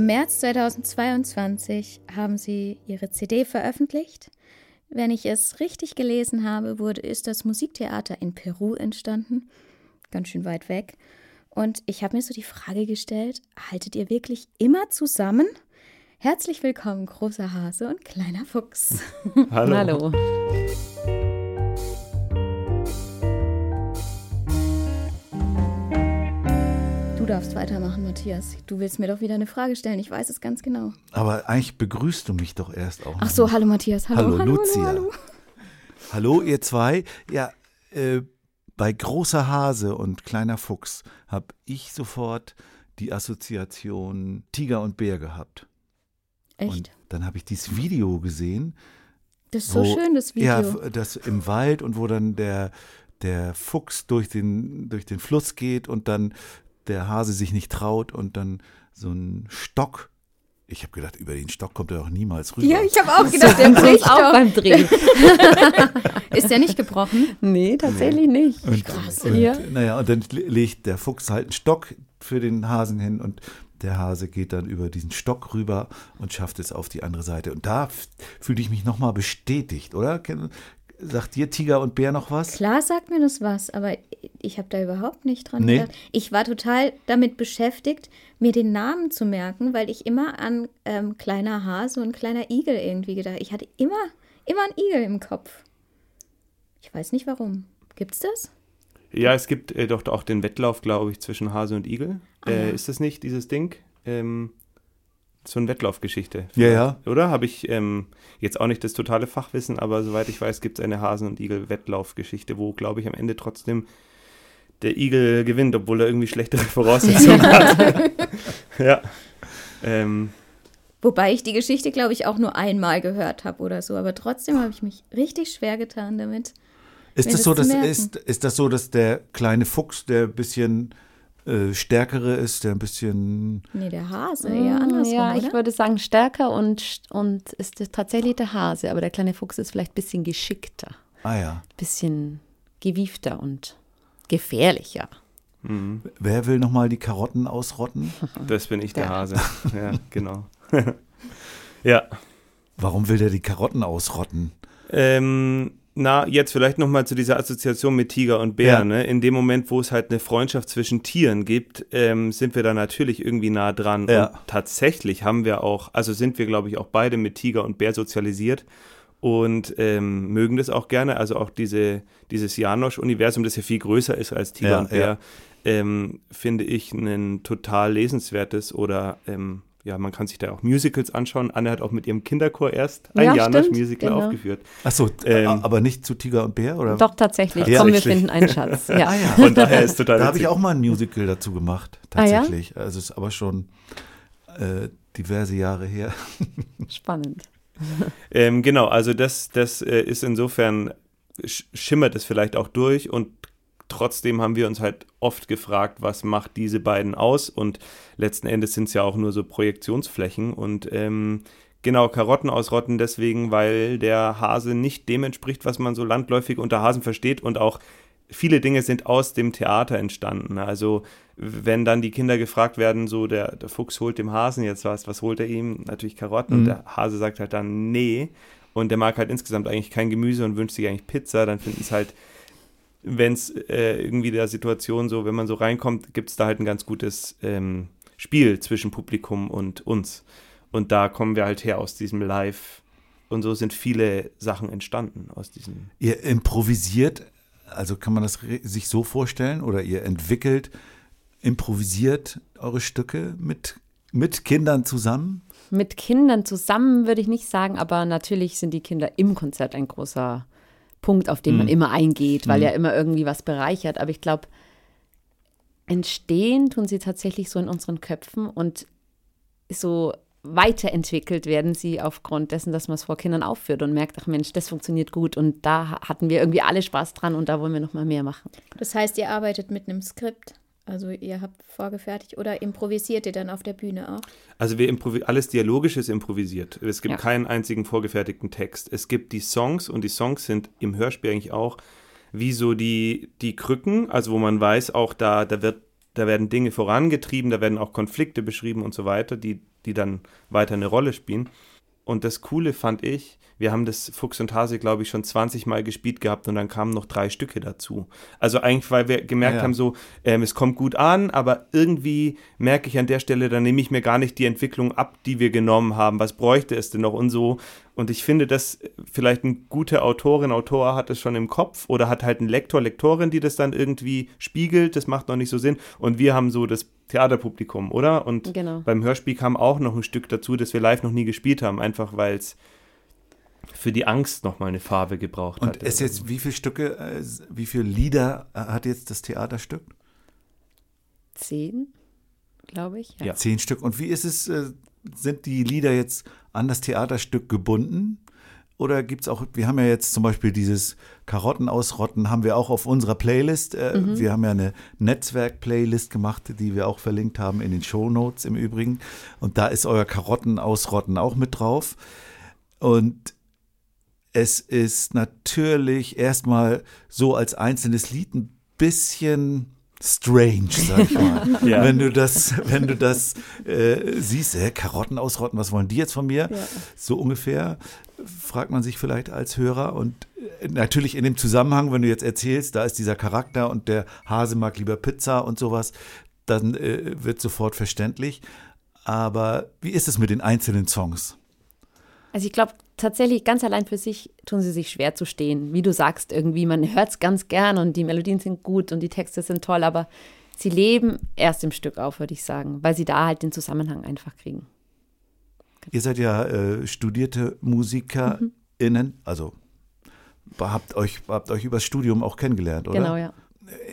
Im März 2022 haben sie ihre CD veröffentlicht. Wenn ich es richtig gelesen habe, wurde, ist das Musiktheater in Peru entstanden. Ganz schön weit weg. Und ich habe mir so die Frage gestellt, haltet ihr wirklich immer zusammen? Herzlich willkommen, großer Hase und kleiner Fuchs. Hallo. Hallo. Du darfst weitermachen, Matthias. Du willst mir doch wieder eine Frage stellen. Ich weiß es ganz genau. Aber eigentlich begrüßt du mich doch erst auch. Ach so, hallo Matthias. Hallo, Hallo, hallo, Lucia. hallo, hallo. Ihr zwei. Ja, äh, bei großer Hase und kleiner Fuchs habe ich sofort die Assoziation Tiger und Bär gehabt. Und Echt? dann habe ich dieses Video gesehen. Das ist so wo- schön, das Video. Ja, das im Wald und wo dann der, der Fuchs durch den, durch den Fluss geht und dann der Hase sich nicht traut und dann so ein Stock. Ich habe gedacht, über den Stock kommt er doch niemals rüber. Ja, ich habe auch gedacht, der bricht auch beim Drehen. Ist der nicht gebrochen? Nee, tatsächlich nicht. Und, Krass. Und, Ja. Naja, und dann le- legt der Fuchs halt einen Stock für den Hasen hin und der Hase geht dann über diesen Stock rüber und schafft es auf die andere Seite. Und da f- fühlte ich mich nochmal bestätigt, oder? Sagt dir Tiger und Bär noch was? Klar sagt mir das was, aber ich habe da überhaupt nicht dran Nee. gedacht. Ich war total damit beschäftigt, mir den Namen zu merken, weil ich immer an ähm, kleiner Hase und kleiner Igel irgendwie gedacht Ich hatte immer, immer einen Igel im Kopf. Ich weiß nicht warum. Gibt's das? Ja, es gibt äh, doch auch den Wettlauf, glaube ich, zwischen Hase und Igel. Ah, äh, ja. Ist das nicht dieses Ding? Ähm, so eine Wettlaufgeschichte. Ja, ja. Oder? Habe ich ähm, jetzt auch nicht das totale Fachwissen, aber soweit ich weiß, gibt es eine Hasen- und Igel-Wettlaufgeschichte, wo, glaube ich, am Ende trotzdem der Igel gewinnt, obwohl er irgendwie schlechtere Voraussetzungen hat. ja. Ähm, Wobei ich die Geschichte, glaube ich, auch nur einmal gehört habe oder so. Aber trotzdem habe ich mich richtig schwer getan damit. Ist das das so, dass, ist, ist das so, dass der kleine Fuchs, der ein bisschen äh, stärkere ist, der ein bisschen. Nee, der Hase, eher andersrum, Mm, ja, ich oder? würde sagen stärker und, und ist tatsächlich der Hase, aber der kleine Fuchs ist vielleicht ein bisschen geschickter, Ah ja. bisschen gewiefter und gefährlicher. mhm. Wer will nochmal die Karotten ausrotten? das bin ich, der Ja. Hase. Ja, genau. ja. Warum will der die Karotten ausrotten? Ähm, na, jetzt vielleicht nochmal zu dieser Assoziation mit Tiger und Bär. Ja. Ne? In dem Moment, wo es halt eine Freundschaft zwischen Tieren gibt, ähm, sind wir da natürlich irgendwie nah dran. Ja. Und tatsächlich haben wir auch, also sind wir, glaube ich, auch beide mit Tiger und Bär sozialisiert und ähm, mögen das auch gerne. Also auch diese, dieses Janosch-Universum, das ja viel größer ist als Tiger Ja, und Bär, ähm, finde ich ein total lesenswertes oder ähm, ja, man kann sich da auch Musicals anschauen. Anne hat auch mit ihrem Kinderchor erst ein Ja, Janosch-Musical genau. aufgeführt. Achso, Ähm, aber nicht zu Tiger und Bär? Oder? Doch, tatsächlich. Ja, Komm, wir finden einen Schatz. Ja. Ah ja. Von daher ist total Da habe ich auch mal ein Musical dazu gemacht, Ah ja? tatsächlich. Also es ist aber schon äh, diverse Jahre her. Spannend. Ähm, genau, also das, das äh, ist insofern, sch schimmert es vielleicht auch durch und trotzdem haben wir uns halt oft gefragt, was macht diese beiden aus und letzten Endes sind es ja auch nur so Projektionsflächen und ähm, genau, Karotten ausrotten deswegen, weil der Hase nicht dem entspricht, was man so landläufig unter Hasen versteht und auch viele Dinge sind aus dem Theater entstanden. Also wenn dann die Kinder gefragt werden, so der, der Fuchs holt dem Hasen jetzt was, was holt er ihm? Natürlich Karotten und Mhm. der Hase sagt halt dann nee und der mag halt insgesamt eigentlich kein Gemüse und wünscht sich eigentlich Pizza, dann finden es halt, wenn es äh, irgendwie der Situation so, wenn man so reinkommt, gibt es da halt ein ganz gutes ähm, Spiel zwischen Publikum und uns. Und da kommen wir halt her aus diesem Live. Und so sind viele Sachen entstanden aus diesem. Ihr improvisiert, also kann man das sich so vorstellen, oder ihr entwickelt, improvisiert eure Stücke mit, mit Kindern zusammen? Mit Kindern zusammen würde ich nicht sagen, aber natürlich sind die Kinder im Konzert ein großer Punkt, auf den man Mhm. immer eingeht, weil Mhm. ja immer irgendwie was bereichert. Aber ich glaube, entstehen tun sie tatsächlich so in unseren Köpfen und so weiterentwickelt werden sie aufgrund dessen, dass man es vor Kindern aufführt und merkt, ach Mensch, das funktioniert gut und da hatten wir irgendwie alle Spaß dran und da wollen wir noch mal mehr machen. Das heißt, ihr arbeitet mit einem Skript. Also ihr habt vorgefertigt oder improvisiert ihr dann auf der Bühne auch? Also wir alles Dialogisch ist improvisiert. Es gibt Ja. keinen einzigen vorgefertigten Text. Es gibt die Songs und die Songs sind im Hörspiel eigentlich auch wie so die, die Krücken, also wo man weiß, auch da, da wird, da werden Dinge vorangetrieben, da werden auch Konflikte beschrieben und so weiter, die, die dann weiter eine Rolle spielen. Und das Coole fand ich, wir haben das Fuchs und Hase, glaube ich, schon 20 Mal gespielt gehabt und dann kamen noch drei Stücke dazu. Also eigentlich, weil wir gemerkt Ja. haben, so, ähm, es kommt gut an, aber irgendwie merke ich an der Stelle, da nehme ich mir gar nicht die Entwicklung ab, die wir genommen haben. Was bräuchte es denn noch und so? Und ich finde, dass vielleicht ein guter Autorin, Autor hat es schon im Kopf oder hat halt einen Lektor, Lektorin, die das dann irgendwie spiegelt. Das macht noch nicht so Sinn. Und wir haben so das Theaterpublikum, oder? Und Genau. beim Hörspiel kam auch noch ein Stück dazu, das wir live noch nie gespielt haben, einfach weil es für die Angst nochmal eine Farbe gebraucht Und hat. es jetzt, wie viele Stücke, äh, wie viele Lieder äh, hat jetzt das Theaterstück? Zehn, glaube ich. Ja. Zehn Stück. Und wie ist es, äh, sind die Lieder jetzt an das Theaterstück gebunden? Oder gibt es auch, wir haben ja jetzt zum Beispiel dieses Karotten ausrotten, haben wir auch auf unserer Playlist. Äh, Wir haben ja eine Netzwerk-Playlist gemacht, die wir auch verlinkt haben in den Shownotes im Übrigen. Und da ist euer Karotten ausrotten auch mit drauf. Und es ist natürlich erstmal so als einzelnes Lied ein bisschen strange, sag ich mal. Ja. Wenn du das, wenn du das äh, siehst, äh, Karotten ausrotten, was wollen die jetzt von mir? So ungefähr fragt man sich vielleicht als Hörer. Und äh, natürlich in dem Zusammenhang, wenn du jetzt erzählst, da ist dieser Charakter und der Hase mag lieber Pizza und sowas, dann äh, wird sofort verständlich. Aber wie ist es mit den einzelnen Songs? Also ich glaube tatsächlich ganz allein für sich tun sie sich schwer zu stehen. Wie du sagst, irgendwie, man hört es ganz gern und die Melodien sind gut und die Texte sind toll, aber sie leben erst im Stück auf, würde ich sagen, weil sie da halt den Zusammenhang einfach kriegen. Ihr seid ja äh, studierte MusikerInnen, also habt euch, habt euch übers Studium auch kennengelernt, oder? Genau, ja.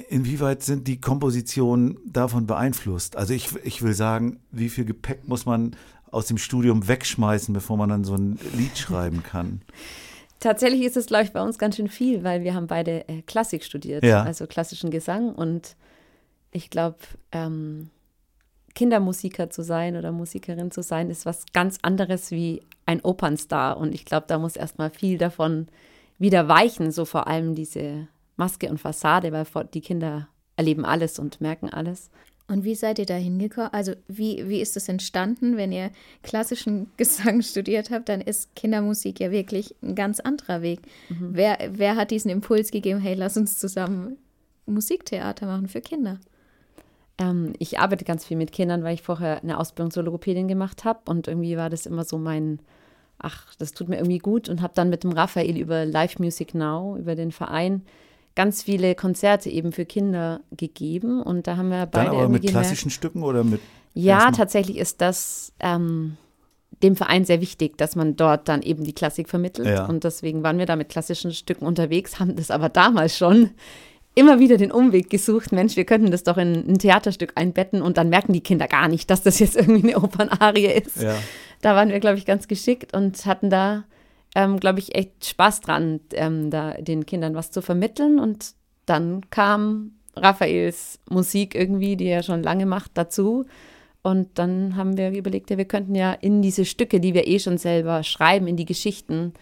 Inwieweit sind die Kompositionen davon beeinflusst? Also ich, ich will sagen, wie viel Gepäck muss man aus dem Studium wegschmeißen, bevor man dann so ein Lied schreiben kann? Tatsächlich ist es, glaube ich, bei uns ganz schön viel, weil wir haben beide äh, Klassik studiert, Ja. also klassischen Gesang. Und ich glaube, ähm, Kindermusiker zu sein oder Musikerin zu sein, ist was ganz anderes wie ein Opernstar. Und ich glaube, da muss erstmal viel davon wieder weichen, so vor allem diese Maske und Fassade, weil die Kinder erleben alles und merken alles. Und wie seid ihr da hingekommen? Also wie, wie ist das entstanden? Wenn ihr klassischen Gesang studiert habt, dann ist Kindermusik ja wirklich ein ganz anderer Weg. Wer, wer hat diesen Impuls gegeben, hey, lass uns zusammen Musiktheater machen für Kinder? Ähm, ich arbeite ganz viel mit Kindern, weil ich vorher eine Ausbildung zur Logopädin gemacht habe und irgendwie war das immer so mein, ach, das tut mir irgendwie gut und habe dann mit dem Raphael über Live Music Now, über den Verein, ganz viele Konzerte eben für Kinder gegeben und da haben wir Dann beide aber irgendwie mit gemerkt, klassischen Stücken oder mit ja, tatsächlich ist das ähm, dem Verein sehr wichtig, dass man dort dann eben die Klassik vermittelt. Ja. Und deswegen waren wir da mit klassischen Stücken unterwegs, haben das aber damals schon immer wieder den Umweg gesucht. Mensch, wir könnten das doch in ein Theaterstück einbetten und dann merken die Kinder gar nicht, dass das jetzt irgendwie eine Opernarie ist. Ja. Da waren wir, glaube ich, ganz geschickt und hatten da, ähm, glaube ich, echt Spaß dran, ähm, da den Kindern was zu vermitteln. Und dann kam Raphaels Musik irgendwie, die er schon lange macht, dazu. Und dann haben wir überlegt, ja, wir könnten ja in diese Stücke, die wir eh schon selber schreiben, in die Geschichten,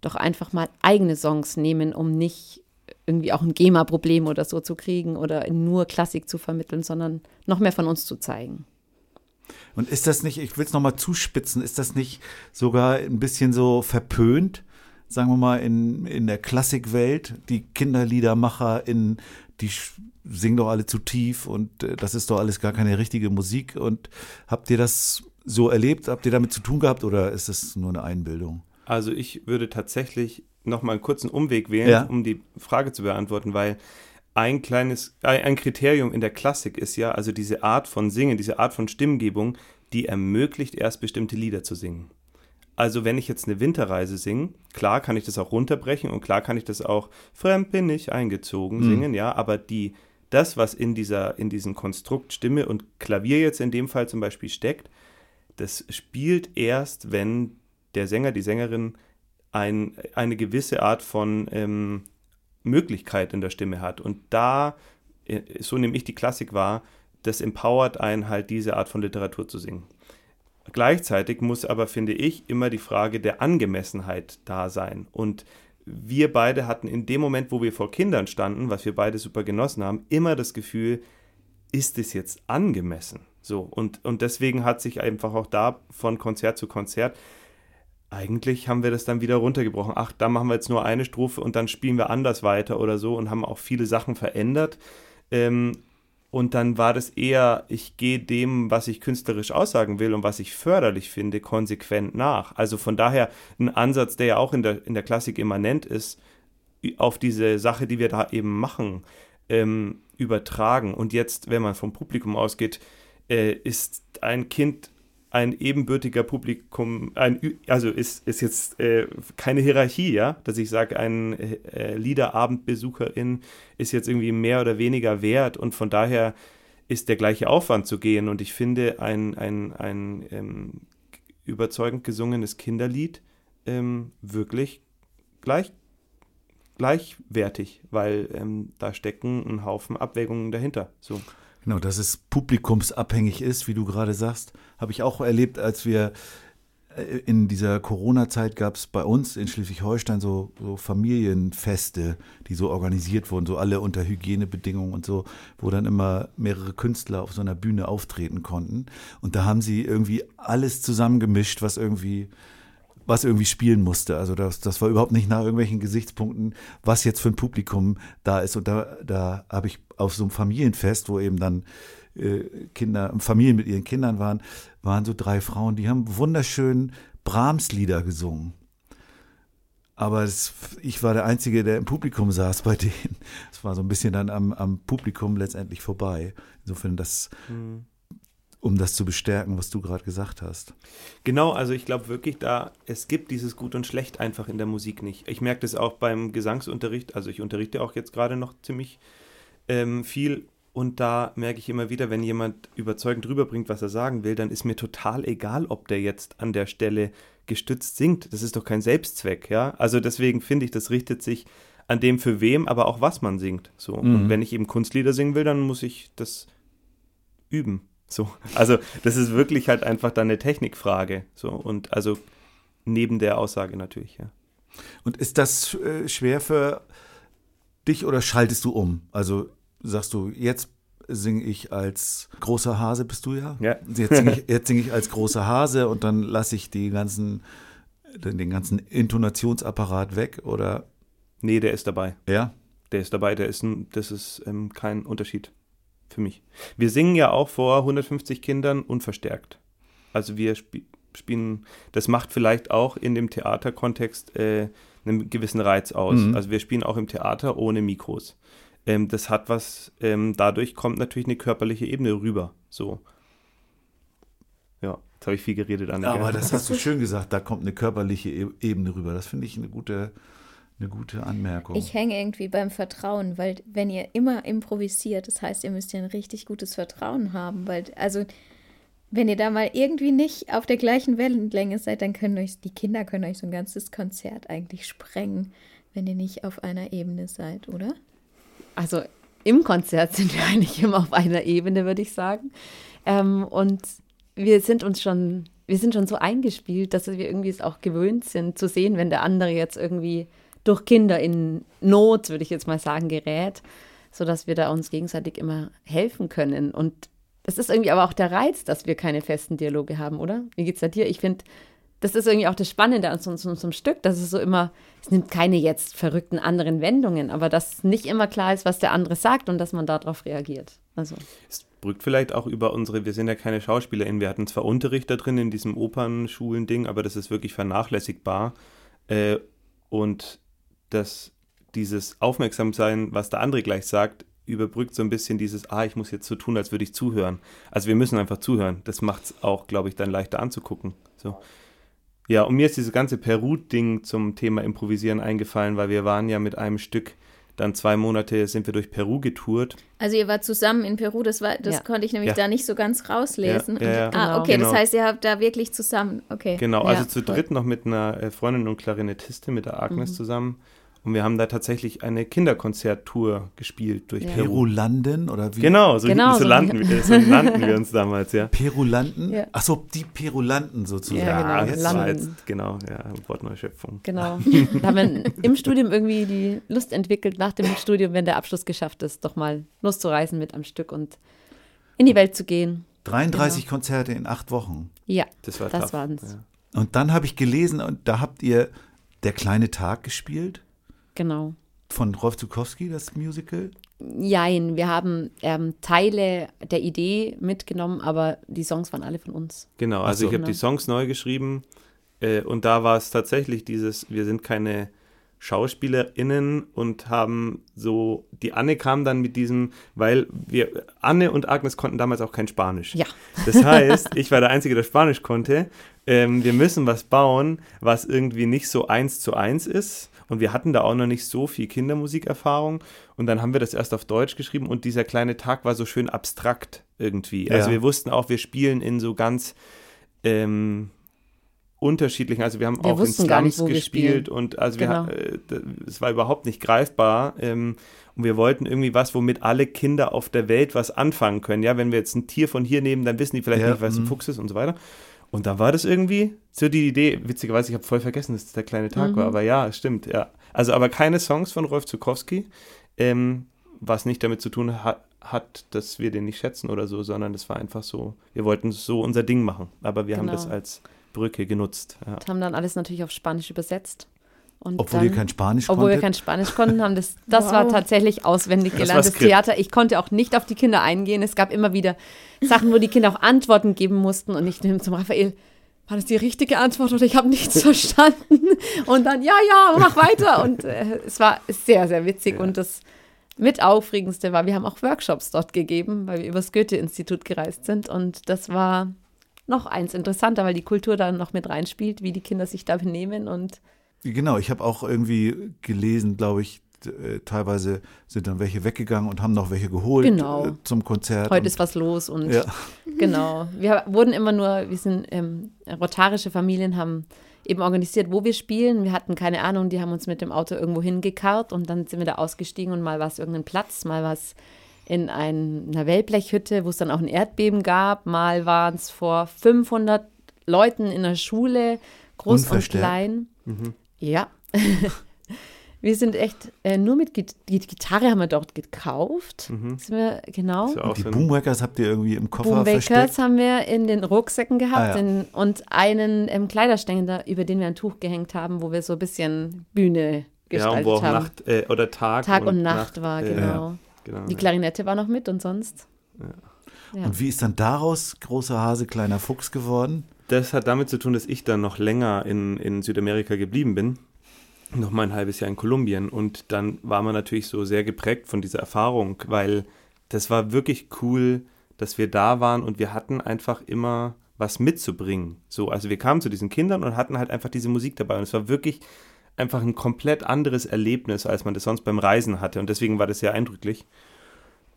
doch einfach mal eigene Songs nehmen, um nicht irgendwie auch ein GEMA-Problem oder so zu kriegen oder nur Klassik zu vermitteln, sondern noch mehr von uns zu zeigen. Und ist das nicht, ich will es nochmal zuspitzen, ist das nicht sogar ein bisschen so verpönt, sagen wir mal, in, in der Klassikwelt? Die Kinderliedermacher, in, die singen doch alle zu tief und äh, das ist doch alles gar keine richtige Musik. Und habt ihr das so erlebt? Habt ihr damit zu tun gehabt oder ist das nur eine Einbildung? Also ich würde tatsächlich noch mal einen kurzen Umweg wählen, Ja. um die Frage zu beantworten, weil ein kleines, ein Kriterium in der Klassik ist ja, also diese Art von Singen, diese Art von Stimmgebung, die ermöglicht erst bestimmte Lieder zu singen. Also wenn ich jetzt eine Winterreise singe, klar kann ich das auch runterbrechen und klar kann ich das auch fremd bin ich eingezogen singen, ja, aber die das, was in, dieser, in diesem Konstrukt Stimme und Klavier jetzt in dem Fall zum Beispiel steckt, das spielt erst, wenn der Sänger, die Sängerin ein, eine gewisse Art von ähm, Möglichkeit in der Stimme hat. Und da, äh, so nehme ich die Klassik wahr, das empowert einen halt diese Art von Literatur zu singen. Gleichzeitig muss aber, finde ich, immer die Frage der Angemessenheit da sein. Und wir beide hatten in dem Moment, wo wir vor Kindern standen, was wir beide super genossen haben, immer das Gefühl, ist es jetzt angemessen? So, und, und deswegen hat sich einfach auch da von Konzert zu Konzert, eigentlich haben wir das dann wieder runtergebrochen. Ach, da machen wir jetzt nur eine Strophe und dann spielen wir anders weiter oder so und haben auch viele Sachen verändert. Ähm, und dann war das eher, ich gehe dem, was ich künstlerisch aussagen will und was ich förderlich finde, konsequent nach. Also von daher ein Ansatz, der ja auch in der, in der Klassik immanent ist, auf diese Sache, die wir da eben machen, ähm, übertragen. Und jetzt, wenn man vom Publikum ausgeht, äh, ist ein Kind ein ebenbürtiger Publikum, ein, also ist, ist jetzt äh, keine Hierarchie, ja, dass ich sage, ein äh, Liederabendbesucherin ist jetzt irgendwie mehr oder weniger wert und von daher ist der gleiche Aufwand zu gehen und ich finde ein, ein, ein ähm, überzeugend gesungenes Kinderlied ähm, wirklich gleich, gleichwertig, weil ähm, da stecken ein Haufen Abwägungen dahinter. So. Genau, dass es publikumsabhängig ist, wie du gerade sagst, habe ich auch erlebt, als wir äh, in dieser Corona-Zeit gab es bei uns in Schleswig-Holstein so, so, Familienfeste, die so organisiert wurden, so alle unter Hygienebedingungen und so, wo dann immer mehrere Künstler auf so einer Bühne auftreten konnten. Und da haben sie irgendwie alles zusammengemischt, was irgendwie was irgendwie spielen musste. Also das, das war überhaupt nicht nach irgendwelchen Gesichtspunkten, was jetzt für ein Publikum da ist. Und da, da habe ich auf so einem Familienfest, wo eben dann äh, Kinder, Familien mit ihren Kindern waren, waren so drei Frauen, die haben wunderschön Brahms-Lieder gesungen. Aber das, ich war der Einzige, der im Publikum saß bei denen. Es war so ein bisschen dann am, am Publikum letztendlich vorbei. Insofern, das mhm um das zu bestärken, was du gerade gesagt hast. Genau, also ich glaube wirklich, da es gibt dieses Gut und Schlecht einfach in der Musik nicht. Ich merke das auch beim Gesangsunterricht, also ich unterrichte auch jetzt gerade noch ziemlich ähm, viel und da merke ich immer wieder, wenn jemand überzeugend rüberbringt, was er sagen will, dann ist mir total egal, ob der jetzt an der Stelle gestützt singt. Das ist doch kein Selbstzweck, ja. Also deswegen finde ich, das richtet sich an dem für wem, aber auch was man singt. So. Mhm. Und wenn ich eben Kunstlieder singen will, dann muss ich das üben. So, also das ist wirklich halt einfach dann eine Technikfrage. So, und also neben der Aussage natürlich, ja. Und ist das äh, schwer für dich oder schaltest du um? Also sagst du, jetzt singe ich als großer Hase, bist du ja? Ja. Jetzt singe ich, sing ich als großer Hase und dann lasse ich die ganzen, den ganzen Intonationsapparat weg oder? Nee, der ist dabei. Ja? Der ist dabei, der ist ein, das ist ähm, kein Unterschied für mich. Wir singen ja auch vor 150 Kindern unverstärkt. Also wir sp spielen, das macht vielleicht auch in dem Theaterkontext äh, einen gewissen Reiz aus. Mhm. Also wir spielen auch im Theater ohne Mikros. Ähm, das hat was, ähm, dadurch kommt natürlich eine körperliche Ebene rüber. So. Ja, jetzt habe ich viel geredet an. Aber das hast du schön gesagt, da kommt eine körperliche e-, Ebene rüber. Das finde ich eine gute, eine gute Anmerkung. Ich hänge irgendwie beim Vertrauen, weil wenn ihr immer improvisiert, das heißt, ihr müsst ja ein richtig gutes Vertrauen haben, weil also wenn ihr da mal irgendwie nicht auf der gleichen Wellenlänge seid, dann können euch die Kinder können euch so ein ganzes Konzert eigentlich sprengen, wenn ihr nicht auf einer Ebene seid, oder? Also im Konzert sind wir eigentlich immer auf einer Ebene, würde ich sagen. Ähm, und wir sind uns schon, wir sind schon so eingespielt, dass wir irgendwie es auch gewöhnt sind zu sehen, wenn der andere jetzt irgendwie durch Kinder in Not, würde ich jetzt mal sagen, gerät, sodass wir da uns gegenseitig immer helfen können. Und das ist irgendwie aber auch der Reiz, dass wir keine festen Dialoge haben, oder? Wie geht's da dir? Ich finde, das ist irgendwie auch das Spannende an unserem Stück, dass es so immer, es nimmt keine jetzt verrückten anderen Wendungen, aber dass nicht immer klar ist, was der andere sagt und dass man darauf reagiert. Also. Es brückt vielleicht auch über unsere, wir sind ja keine SchauspielerInnen, wir hatten zwar Unterricht da drin in diesem Opernschulen-Ding, aber das ist wirklich vernachlässigbar. Äh, und dass dieses Aufmerksamsein, was der andere gleich sagt, überbrückt so ein bisschen dieses, ah, ich muss jetzt so tun, als würde ich zuhören. Also wir müssen einfach zuhören. Das macht es auch, glaube ich, dann leichter anzugucken. So. Ja, und mir ist dieses ganze Peru-Ding zum Thema Improvisieren eingefallen, weil wir waren ja mit einem Stück dann zwei Monate sind wir durch Peru getourt. Also ihr wart zusammen in Peru, das war, das Ja. konnte ich nämlich Ja. da nicht so ganz rauslesen. Ja, ja, ja. Und, ah, Genau. okay, Genau. das heißt, ihr habt da wirklich zusammen, okay. Genau, Ja, also zu voll. dritt noch mit einer äh, Freundin und Klarinettistin, mit der Agnes Mhm. zusammen. Und wir haben da tatsächlich eine Kinderkonzerttour gespielt durch Ja. Peru. Perulanden oder wie? Genau, so, Genau, so, so- landen wir, so nannten wir uns damals, ja. Perulanten? Ja. Achso, die Perulanten sozusagen. Ja, genau, Jetzt das war landen. jetzt, genau, ja, Wortneuschöpfung. Genau. Da haben wir im Studium irgendwie die Lust entwickelt, nach dem Studium, wenn der Abschluss geschafft ist, doch mal loszureisen mit am Stück und in die Welt zu gehen. 33 Konzerte in acht Wochen. Ja, Das war das waren's. Ja. Und dann habe ich gelesen, und da habt ihr Der kleine Tag gespielt genau. von Rolf Zukowski, das Musical. Jein, wir haben ähm, Teile der Idee mitgenommen, aber die Songs waren alle von uns. Genau, also so. ich habe Genau. die Songs neu geschrieben äh, und da war es tatsächlich dieses, wir sind keine SchauspielerInnen und haben so, die Anne kam dann mit diesem, weil wir, Anne und Agnes konnten damals auch kein Spanisch. Ja. Das heißt, ich war der Einzige, der Spanisch konnte. Ähm, wir müssen was bauen, was irgendwie nicht so eins zu eins ist. Und wir hatten da auch noch nicht so viel Kindermusikerfahrung. Und dann haben wir das erst auf Deutsch geschrieben und dieser kleine Tag war so schön abstrakt irgendwie. Also Ja. wir wussten auch, wir spielen in so ganz ähm, unterschiedlichen, also wir haben Wir auch in nicht, Slums wir gespielt und also Genau. wir, äh, es war überhaupt nicht greifbar ähm, und wir wollten irgendwie was, womit alle Kinder auf der Welt was anfangen können. Ja, wenn wir jetzt ein Tier von hier nehmen, dann wissen die vielleicht Ja, nicht, was ein mhm. Fuchs ist und so weiter. Und da war das irgendwie so die Idee, witzigerweise, ich habe voll vergessen, dass es der kleine Tag Mhm. war, aber ja, stimmt, ja. Also aber keine Songs von Rolf Zukowski, ähm, was nicht damit zu tun hat, hat, dass wir den nicht schätzen oder so, sondern das war einfach so, wir wollten so unser Ding machen, aber wir haben Genau. das als Brücke genutzt. Ja. Und haben dann alles natürlich auf Spanisch übersetzt. Und Obwohl dann, ihr kein Spanisch Obwohl wir konntet. kein Spanisch konnten, haben das, das war Wow. tatsächlich auswendig Das war gelerntes. Theater. Ich konnte auch nicht auf die Kinder eingehen. Es gab immer wieder Sachen, wo die Kinder auch Antworten geben mussten und ich nehme zum Raphael, war das die richtige Antwort oder ich habe nichts verstanden? Und dann, ja, ja, mach weiter. Und äh, es war sehr, sehr witzig. Und das mit Aufregendste war, wir haben auch Workshops dort gegeben, weil wir übers Goethe-Institut gereist sind. Und das war noch eins interessanter, weil die Kultur da noch mit reinspielt, wie die Kinder sich da benehmen. Und Genau, ich habe auch irgendwie gelesen, glaube ich, äh, teilweise sind dann welche weggegangen und haben noch welche geholt Genau. äh, zum Konzert. heute und, ist was los. Und Ja. Genau. Wir wurden immer nur, wir sind ähm, rotarische Familien, haben eben organisiert, wo wir spielen. Wir hatten keine Ahnung, die haben uns mit dem Auto irgendwo hingekarrt und dann sind wir da ausgestiegen und mal war es irgendein Platz, mal war es in ein, einer Wellblechhütte, wo es dann auch ein Erdbeben gab, mal waren es vor 500 Leuten in der Schule, groß und klein. Ja. Wir sind echt äh, nur mit Git die Gitarre haben wir dort gekauft. Sind wir, genau. Auch die Boomwackers habt ihr irgendwie im Koffer Boomwakers versteckt. haben wir in den Rucksäcken gehabt Ah, ja. in, und einen ähm, Kleiderständer, über den wir ein Tuch gehängt haben, wo wir so ein bisschen Bühne ja, gestaltet und wo auch haben. Nacht äh, oder Tag, Tag und Nacht, war, äh, genau. genau Die ja. Klarinette war noch mit und sonst. Ja. Und wie ist dann daraus großer Hase, kleiner Fuchs geworden? Das hat damit zu tun, dass ich dann noch länger in, in Südamerika geblieben bin. Noch mal ein halbes Jahr in Kolumbien. Und dann war man natürlich so sehr geprägt von dieser Erfahrung, weil das war wirklich cool, dass wir da waren und wir hatten einfach immer was mitzubringen. So, also wir kamen zu diesen Kindern und hatten halt einfach diese Musik dabei. Und es war wirklich einfach ein komplett anderes Erlebnis, als man das sonst beim Reisen hatte. Und deswegen war das sehr eindrücklich.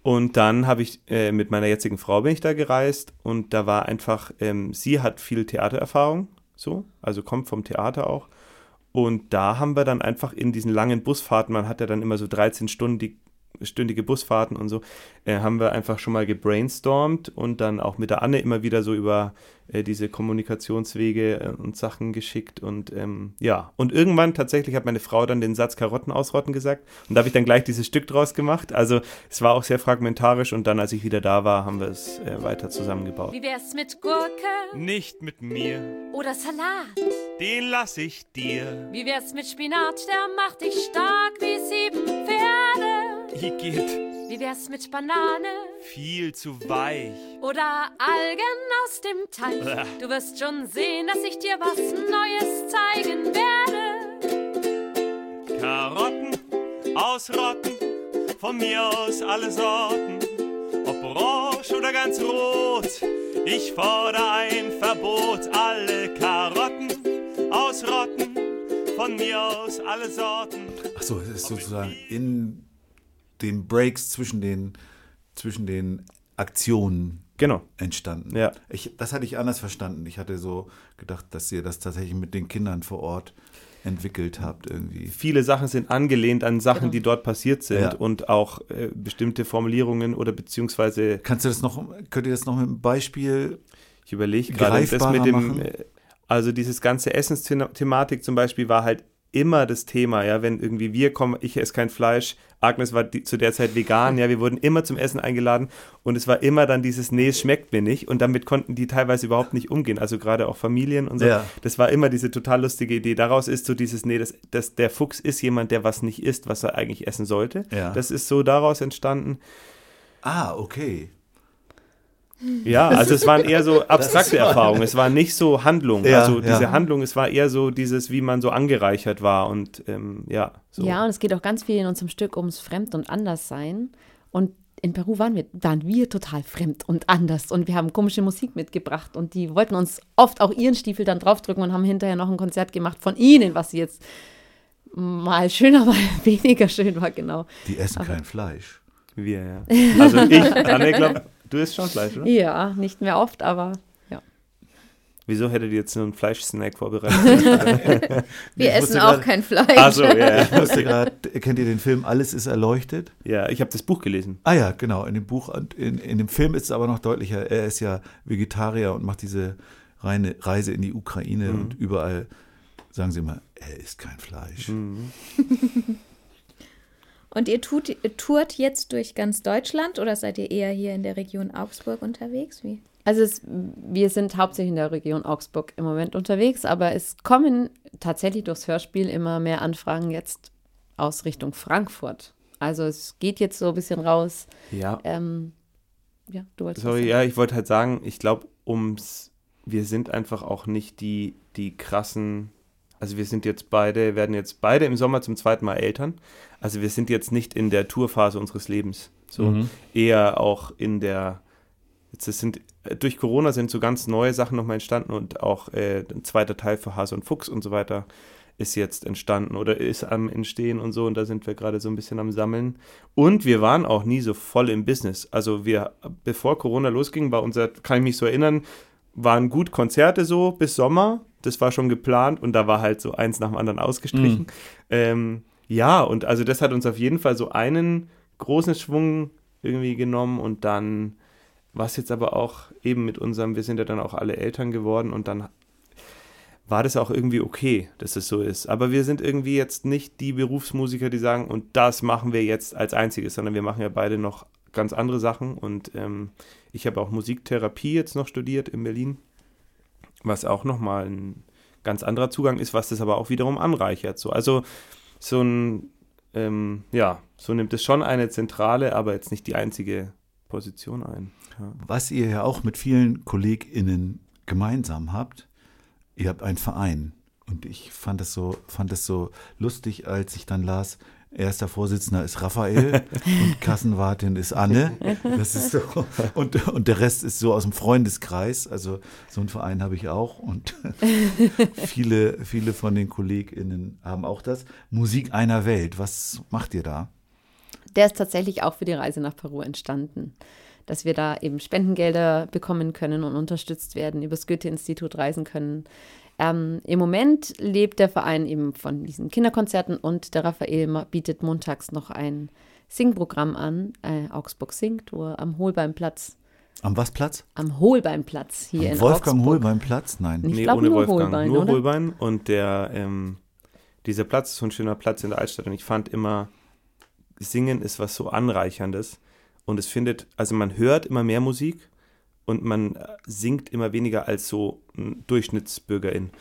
Und dann habe ich äh, mit meiner jetzigen Frau bin ich da gereist und da war einfach, ähm, sie hat viel Theatererfahrung, so, also kommt vom Theater auch. Und da haben wir dann einfach in diesen langen Busfahrten, man hat ja dann immer so 13 Stunden die stündige Busfahrten und so, äh, haben wir einfach schon mal gebrainstormt und dann auch mit der Anne immer wieder so über äh, diese Kommunikationswege äh, und Sachen geschickt und ähm, ja, und irgendwann tatsächlich hat meine Frau dann den Satz Karotten ausrotten gesagt und da habe ich dann gleich dieses Stück draus gemacht. Also es war auch sehr fragmentarisch und dann, als ich wieder da war, haben wir es äh, weiter zusammengebaut. Wie wär's mit Gurke Nicht mit mir, oder Salat? den lass ich dir. Wie wär's mit Spinat, der macht dich stark wie sieben Pferde? Igitt, Wie wär's mit Banane viel zu weich. oder Algen aus dem Teich? Bäh. Du wirst schon sehen, dass ich dir was Neues zeigen werde. Karotten ausrotten, von mir aus alle Sorten. Ob orange oder ganz rot, ich fordere ein Verbot. Alle Karotten ausrotten, von mir aus alle Sorten. Achso, es ist sozusagen in den Breaks zwischen den, zwischen den Aktionen Genau. entstanden. Ja. Ich, das hatte ich anders verstanden. Ich hatte so gedacht, dass ihr das tatsächlich mit den Kindern vor Ort entwickelt habt irgendwie. Viele Sachen sind angelehnt an Sachen, Genau. die dort passiert sind Ja. und auch äh, bestimmte Formulierungen oder beziehungsweise Kannst du das noch, könnt ihr das noch mit einem Beispiel? Ich überlege gerade, das mit dem, machen? äh, also dieses ganze Essensthematik zum Beispiel war halt immer das Thema, ja, wenn irgendwie wir kommen, ich esse kein Fleisch, Agnes war die, zu der Zeit vegan, ja, wir wurden immer zum Essen eingeladen und es war immer dann dieses, nee, es schmeckt mir nicht und damit konnten die teilweise überhaupt nicht umgehen, also gerade auch Familien und so, Ja. das war immer diese total lustige Idee, daraus ist so dieses, nee, das, das, der Fuchs ist jemand, der was nicht isst, was er eigentlich essen sollte, Ja. das ist so daraus entstanden, Ah, okay. Ja, also es waren eher so abstrakte Erfahrungen. Es war nicht so Handlung. Ja, also diese ja. Handlung, es war eher so dieses, wie man so angereichert war und ähm, ja. So. Ja, und es geht auch ganz viel in unserem Stück ums Fremd- und Anderssein. Und in Peru waren wir, waren wir total fremd und anders. Und wir haben komische Musik mitgebracht. Und die wollten uns oft auch ihren Stiefel dann draufdrücken und haben hinterher noch ein Konzert gemacht von ihnen, was jetzt mal schöner, mal weniger schön war, genau. Die essen Aber- kein Fleisch. Wir, ja. Also ich, Anne, glaub, du isst schon Fleisch, oder? Ja, nicht mehr oft, aber ja. Wieso hättet ihr jetzt so einen Fleischsnack vorbereitet? Wir Ich essen auch grad- kein Fleisch. Also, ja, Ich musste gerade, kennt ihr den Film Alles ist erleuchtet? ja, ich habe das Buch gelesen. Ah ja, genau. In dem Buch und in, in dem Film ist es aber noch deutlicher. Er ist ja Vegetarier und macht diese reine Reise in die Ukraine Mhm. und überall sagen sie immer, er isst kein Fleisch. Mhm. Und ihr tut, tourt jetzt durch ganz Deutschland oder seid ihr eher hier in der Region Augsburg unterwegs? Wie? Also es, wir sind hauptsächlich in der Region Augsburg im Moment unterwegs, aber es kommen tatsächlich durchs Hörspiel immer mehr Anfragen jetzt aus Richtung Frankfurt. Also es geht jetzt so ein bisschen raus. Ja, Ähm, ja, du wolltest sorry, ja, ich wollte halt sagen, ich glaube, ums, wir sind einfach auch nicht die, die krassen, also wir sind jetzt beide, werden jetzt beide im Sommer zum zweiten Mal Eltern. Also wir sind jetzt nicht in der Tourphase unseres Lebens. So Mhm. eher auch in der, jetzt sind, durch Corona sind so ganz neue Sachen nochmal entstanden und auch äh, ein zweiter Teil für Hase und Fuchs und so weiter ist jetzt entstanden oder ist am Entstehen und so und da sind wir gerade so ein bisschen am Sammeln. Und wir waren auch nie so voll im Business. Also wir, bevor Corona losging, war unser, kann ich mich so erinnern, waren gut Konzerte so bis Sommer. Das war schon geplant und da war halt so eins nach dem anderen ausgestrichen. Ähm, ja, und also das hat uns auf jeden Fall so einen großen Schwung irgendwie genommen und dann war es jetzt aber auch eben mit unserem, wir sind ja dann auch alle Eltern geworden und dann war das auch irgendwie okay, dass es so ist. Aber wir sind irgendwie jetzt nicht die Berufsmusiker, die sagen, und das machen wir jetzt als einziges, sondern wir machen ja beide noch ganz andere Sachen und ähm, ich habe auch Musiktherapie jetzt noch studiert in Berlin, was auch nochmal ein ganz anderer Zugang ist, was das aber auch wiederum anreichert. So. Also so ein, ähm, ja, so nimmt es schon eine zentrale, aber jetzt nicht die einzige Position ein. Ja. Was ihr ja auch mit vielen KollegInnen gemeinsam habt, ihr habt einen Verein. Und ich fand das so, fand das so lustig, als ich dann las, erster Vorsitzender ist Raphael und Kassenwartin ist Anne. Das ist so, und, und der Rest ist so aus dem Freundeskreis. Also so einen Verein habe ich auch und viele, viele von den KollegInnen haben auch das. Musik einer Welt, was macht ihr da? Der ist tatsächlich auch für die Reise nach Peru entstanden. Dass wir da eben Spendengelder bekommen können und unterstützt werden, übers Goethe-Institut reisen können. Ähm, Im Moment lebt der Verein eben von diesen Kinderkonzerten und der Raphael bietet montags noch ein Singprogramm an, äh, Augsburg singt, wo er am Holbeimplatz, Am was Platz? am Holbeimplatz hier Am in Wolfgang Augsburg. Holbein Platz? Nein. Ich nee, glaub, ohne nur Wolfgang. Holbein, nur oder? Holbein. Und der, ähm, dieser Platz ist so ein schöner Platz in der Altstadt. Und ich fand immer, Singen ist was so Anreicherndes. Und es findet, also man hört immer mehr Musik und man äh, singt immer weniger als so ein Durchschnittsbürgerin.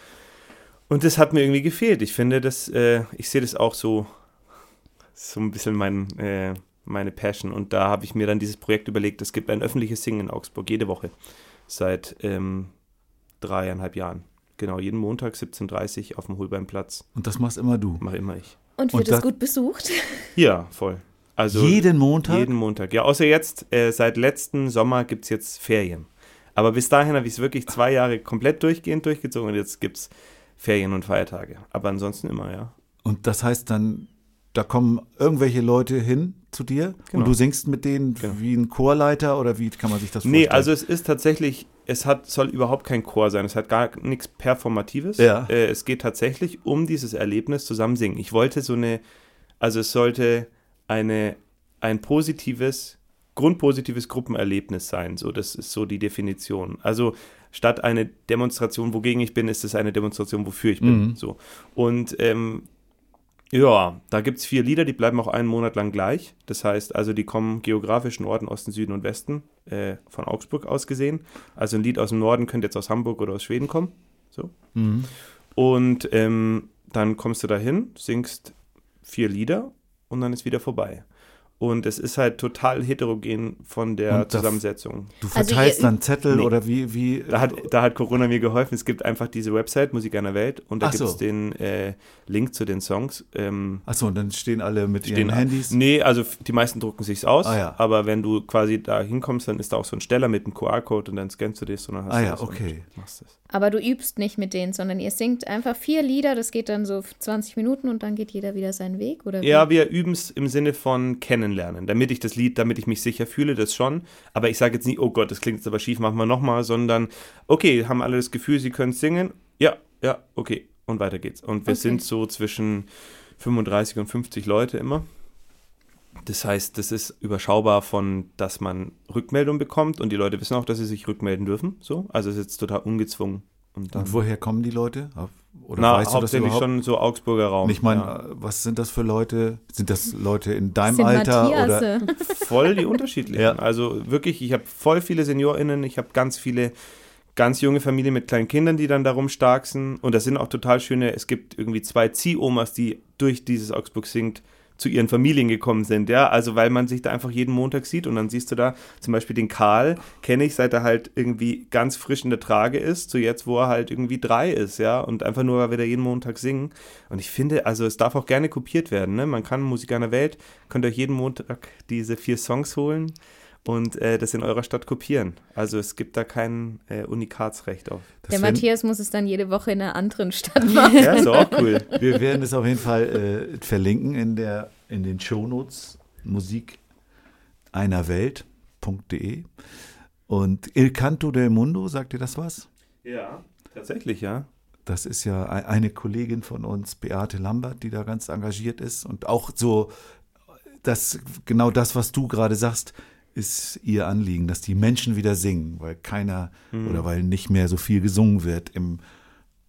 Und das hat mir irgendwie gefehlt. Ich finde, das, äh, ich sehe das auch so, so ein bisschen mein, äh, meine Passion. Und da habe ich mir dann dieses Projekt überlegt, es gibt ein öffentliches Singen in Augsburg jede Woche seit ähm, dreieinhalb Jahren. Genau, jeden Montag 17.30 Uhr auf dem Holbeimplatz. Und das machst immer du. Mache immer ich. Und Und wird es gut besucht? Ja, voll. Also jeden Montag? jeden Montag. Ja, außer jetzt, äh, seit letzten Sommer gibt es jetzt Ferien. Aber bis dahin habe ich es wirklich zwei Jahre komplett durchgehend durchgezogen und jetzt gibt es Ferien und Feiertage. Aber ansonsten immer, ja. Und das heißt dann, da kommen irgendwelche Leute hin zu dir Genau. und du singst mit denen Genau. wie ein Chorleiter oder wie kann man sich das vorstellen? Nee, also es ist tatsächlich, es hat, soll überhaupt kein Chor sein. Es hat gar nichts Performatives. Ja. Äh, es geht tatsächlich um dieses Erlebnis zusammen singen. Ich wollte so eine, also es sollte eine, ein positives, grundpositives Gruppenerlebnis sein. So, das ist so die Definition. Also statt eine Demonstration, wogegen ich bin, ist es eine Demonstration, wofür ich bin. Mhm. So. Und ähm, ja, da gibt es vier Lieder, die bleiben auch einen Monat lang gleich. Das heißt, also die kommen geografisch Norden, Osten, Süden und Westen äh, von Augsburg aus gesehen. Also ein Lied aus dem Norden könnte jetzt aus Hamburg oder aus Schweden kommen. So. Mhm. Und ähm, dann kommst du dahin, singst vier Lieder und dann ist wieder vorbei. Und es ist halt total heterogen von der Und da- Zusammensetzung. Du Also verteilst ihr- dann Zettel Nee. oder wie, wie Da hat, da hat Corona mir geholfen. Es gibt einfach diese Website Musik einer Welt und da gibt es so. den äh, Link zu den Songs. Ähm, Achso, und dann stehen alle mit stehen ihren Handys. Nee, also die meisten drucken sich's aus. Ah, ja. Aber wenn du quasi da hinkommst, dann ist da auch so ein Steller mit einem QR-Code und dann scannst du das und dann hast Ah du ja, das und okay. machst das. Aber du übst nicht mit denen, sondern ihr singt einfach vier Lieder, das geht dann so 20 Minuten und dann geht jeder wieder seinen Weg, oder? wie? Ja, wir üben es im Sinne von kennenlernen, damit ich das Lied, damit ich mich sicher fühle, das schon. Aber ich sage jetzt nicht, oh Gott, das klingt jetzt aber schief, machen wir nochmal, sondern okay, haben alle das Gefühl, sie können singen. Ja, ja, okay. Und weiter geht's. Und wir Okay. sind so zwischen 35 und 50 Leute immer. Das heißt, das ist überschaubar von, dass man Rückmeldung bekommt und die Leute wissen auch, dass sie sich rückmelden dürfen. So, also es ist jetzt total ungezwungen. Und dann, Und woher kommen die Leute? Oder na, weißt du das hauptsächlich überhaupt? schon so Augsburger Raum. Ich meine, ja. was sind das für Leute? Sind das Leute in deinem sind Alter? Oder? Voll die unterschiedlichen. Ja. Also wirklich, ich habe voll viele SeniorInnen, ich habe ganz viele ganz junge Familien mit kleinen Kindern, die dann darum stark sind. Und das sind auch total schöne, es gibt irgendwie zwei Ziehomas, die durch dieses Augsburg singt zu ihren Familien gekommen sind, ja, also weil man sich da einfach jeden Montag sieht und dann siehst du da zum Beispiel den Karl, kenne ich, seit er halt irgendwie ganz frisch in der Trage ist, zu jetzt, wo er halt irgendwie drei ist, ja, und einfach nur, weil wir da jeden Montag singen. Und ich finde, also es darf auch gerne kopiert werden, ne, man kann Musik einer Welt, könnt euch jeden Montag diese vier Songs holen und äh, das in eurer Stadt kopieren. Also es gibt da kein äh, Unikatsrecht auf. Das Der Matthias muss es dann jede Woche in einer anderen Stadt machen. Ja, ist auch cool. Wir werden es auf jeden Fall äh, verlinken in, der, in den Shownotes Musik einer Welt.de. Und Il Canto del Mundo, sagt dir das was? Ja, tatsächlich, ja. Das ist ja ei- eine Kollegin von uns, Beate Lambert, die da ganz engagiert ist. Und auch so, das, genau das, was du gerade sagst, ist ihr Anliegen, dass die Menschen wieder singen, weil keiner oder weil nicht mehr so viel gesungen wird im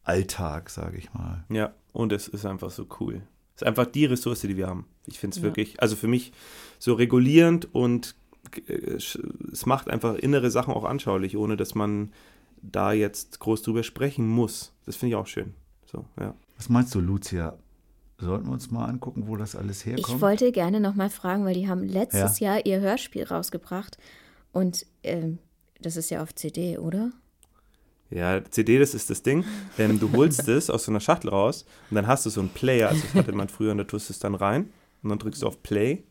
Alltag, sage ich mal. Ja, und es ist einfach so cool. Es ist einfach die Ressource, die wir haben. Ich finde es Ja. wirklich, also für mich so regulierend und äh, es macht einfach innere Sachen auch anschaulich, ohne dass man da jetzt groß drüber sprechen muss. Das finde ich auch schön. So, ja. Was meinst du, Lucia? Sollten wir uns mal angucken, wo das alles herkommt? Ich wollte gerne noch mal fragen, weil die haben letztes Jahr ihr Hörspiel rausgebracht und ähm, das ist ja auf CD, oder? Ja, CD, das ist das Ding. Ähm, du holst es aus so einer Schachtel raus und dann hast du so einen Player, also das hatte man früher und da tust du es dann rein und dann drückst du auf Play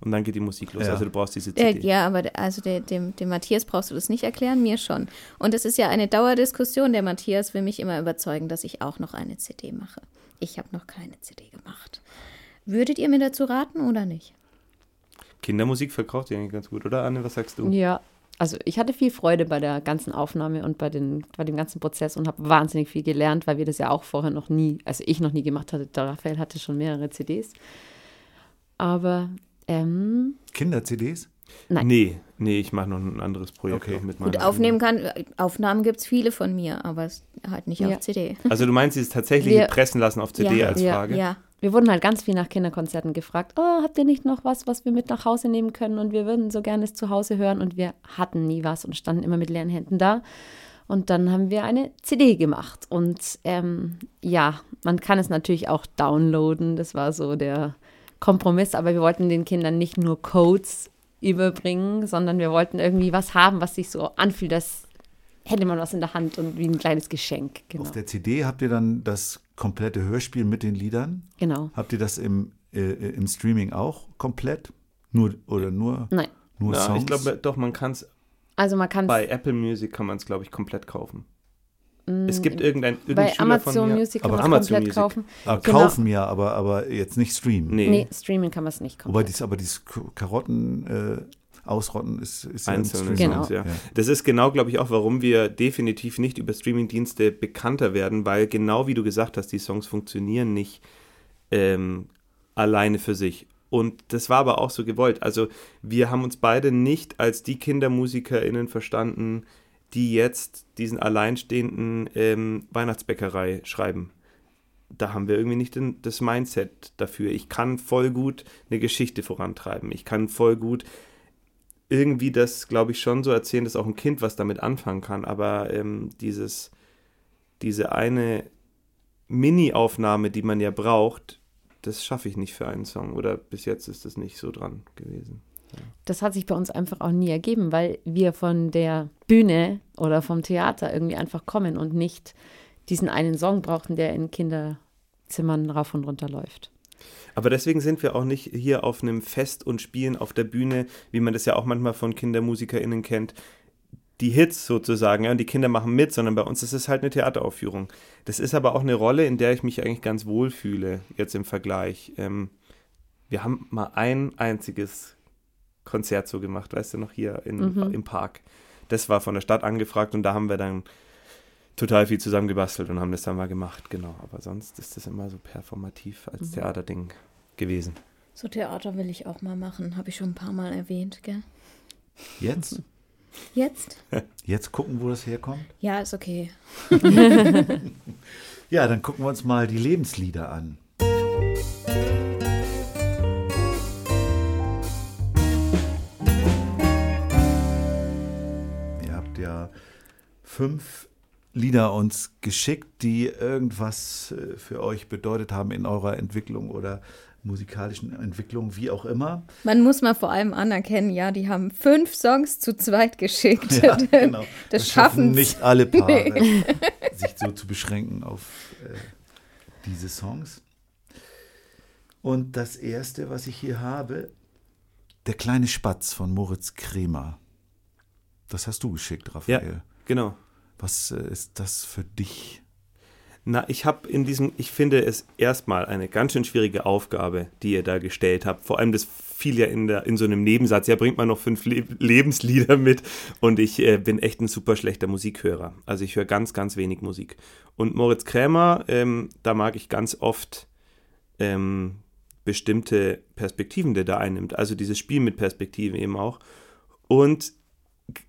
und dann geht die Musik los. Ja. Also du brauchst diese Äh, CD. ja, aber also der, dem, dem Matthias brauchst du das nicht erklären, mir schon. Und es ist ja eine Dauerdiskussion. Der Matthias will mich immer überzeugen, dass ich auch noch eine CD mache. Ich habe noch keine CD gemacht. Würdet ihr mir dazu raten oder nicht? Kindermusik verkauft sich eigentlich ganz gut, oder Anne? Was sagst du? Ja, also ich hatte viel Freude bei der ganzen Aufnahme und bei, den, bei dem ganzen Prozess und habe wahnsinnig viel gelernt, weil wir das ja auch vorher noch nie, also ich noch nie gemacht hatte. Der Raphael hatte schon mehrere CDs. Aber ähm, Kinder-CDs? Nein. Nee, nee, ich mache noch ein anderes Projekt Okay. mit Gut, meiner aufnehmen kann, äh, Aufnahmen gibt es viele von mir, aber es halt nicht Ja. auf CD. Also du meinst, sie ist tatsächlich Wir- pressen lassen auf CD Ja, als ja, Frage? Ja, wir wurden halt ganz viel nach Kinderkonzerten gefragt, oh, habt ihr nicht noch was, was wir mit nach Hause nehmen können? Und wir würden so gerne es zu Hause hören und wir hatten nie was und standen immer mit leeren Händen da. Und dann haben wir eine CD gemacht. Und ähm, ja, man kann es natürlich auch downloaden. Das war so der Kompromiss. Aber wir wollten den Kindern nicht nur Codes überbringen, sondern wir wollten irgendwie was haben, was sich so anfühlt, als hätte man was in der Hand und wie ein kleines Geschenk. Genau. Auf der CD habt ihr dann das komplette Hörspiel mit den Liedern? genau. Habt ihr das im, äh, im Streaming auch komplett? Nur oder nur, Nein. nur Ja, Songs? ich glaube doch, man kann es Also man kann bei Apple Music kann man es, glaube ich, komplett kaufen. Es gibt irgendein irgendein Bei Schüler von Amazon mir, Music kann aber man es Amazon komplett Music. kaufen. Ah, Genau. Kaufen ja, aber, aber jetzt nicht streamen. Nee, Nee, streamen kann man es nicht Wobei komplett. dies, aber dieses K- Karotten äh, ausrotten ist, ist ja ein einzelne Stream. Genau. Songs, ja. Ja. Das ist genau, glaube ich, auch, warum wir definitiv nicht über Streamingdienste bekannter werden, weil genau wie du gesagt hast, die Songs funktionieren nicht ähm, alleine für sich. Und das war aber auch so gewollt. Also wir haben uns beide nicht als die KindermusikerInnen verstanden, die jetzt diesen alleinstehenden ähm, Weihnachtsbäckerei schreiben. Da haben wir irgendwie nicht den, das Mindset dafür. Ich kann voll gut eine Geschichte vorantreiben. Ich kann voll gut irgendwie das, glaube ich, schon so erzählen, dass auch ein Kind was damit anfangen kann. Aber ähm, dieses, diese eine Mini-Aufnahme, die man ja braucht, das schaffe ich nicht für einen Song. Oder bis jetzt ist das nicht so dran gewesen. Das hat sich bei uns einfach auch nie ergeben, weil wir von der Bühne oder vom Theater irgendwie einfach kommen und nicht diesen einen Song brauchten, der in Kinderzimmern rauf und runter läuft. Aber deswegen sind wir auch nicht hier auf einem Fest und spielen auf der Bühne, wie man das ja auch manchmal von KindermusikerInnen kennt, die Hits sozusagen, ja, und die Kinder machen mit, sondern bei uns ist es halt eine Theateraufführung. Das ist aber auch eine Rolle, in der ich mich eigentlich ganz wohl fühle, jetzt im Vergleich. Ähm, wir haben mal ein einziges Konzert so gemacht, weißt du, noch hier in, Mhm. im Park. Das war von der Stadt angefragt und da haben wir dann total viel zusammengebastelt und haben das dann mal gemacht, genau. Aber sonst ist das immer so performativ als Theaterding gewesen. So Theater will ich auch mal machen, habe ich schon ein paar Mal erwähnt, gell? Jetzt? Jetzt? Jetzt gucken, wo das herkommt? Ja, ist okay. Ja, dann gucken wir uns mal die Lebenslieder an. Ja fünf Lieder uns geschickt, die irgendwas äh, für euch bedeutet haben in eurer Entwicklung oder musikalischen Entwicklung, wie auch immer. Man muss mal vor allem anerkennen, ja, die haben fünf Songs zu zweit geschickt. Ja, genau. Das, schaffen schaffen nicht alle Paare, sich so zu beschränken auf äh, diese Songs. Und das erste, was ich hier habe, Der kleine Spatz von Moritz Kremer. Das hast du geschickt, Raphael. Genau. Was äh, ist das für dich? Na, ich habe in diesem, ich finde es erstmal eine ganz schön schwierige Aufgabe, die ihr da gestellt habt. Vor allem das fiel ja in, der, in so einem Nebensatz. Ja, bringt man noch fünf Le Lebenslieder mit und ich äh, bin echt ein super schlechter Musikhörer. Also ich höre ganz, ganz wenig Musik. Und Moritz Krämer, ähm, da mag ich ganz oft ähm, bestimmte Perspektiven, die er da einnimmt. Also dieses Spiel mit Perspektiven eben auch. Und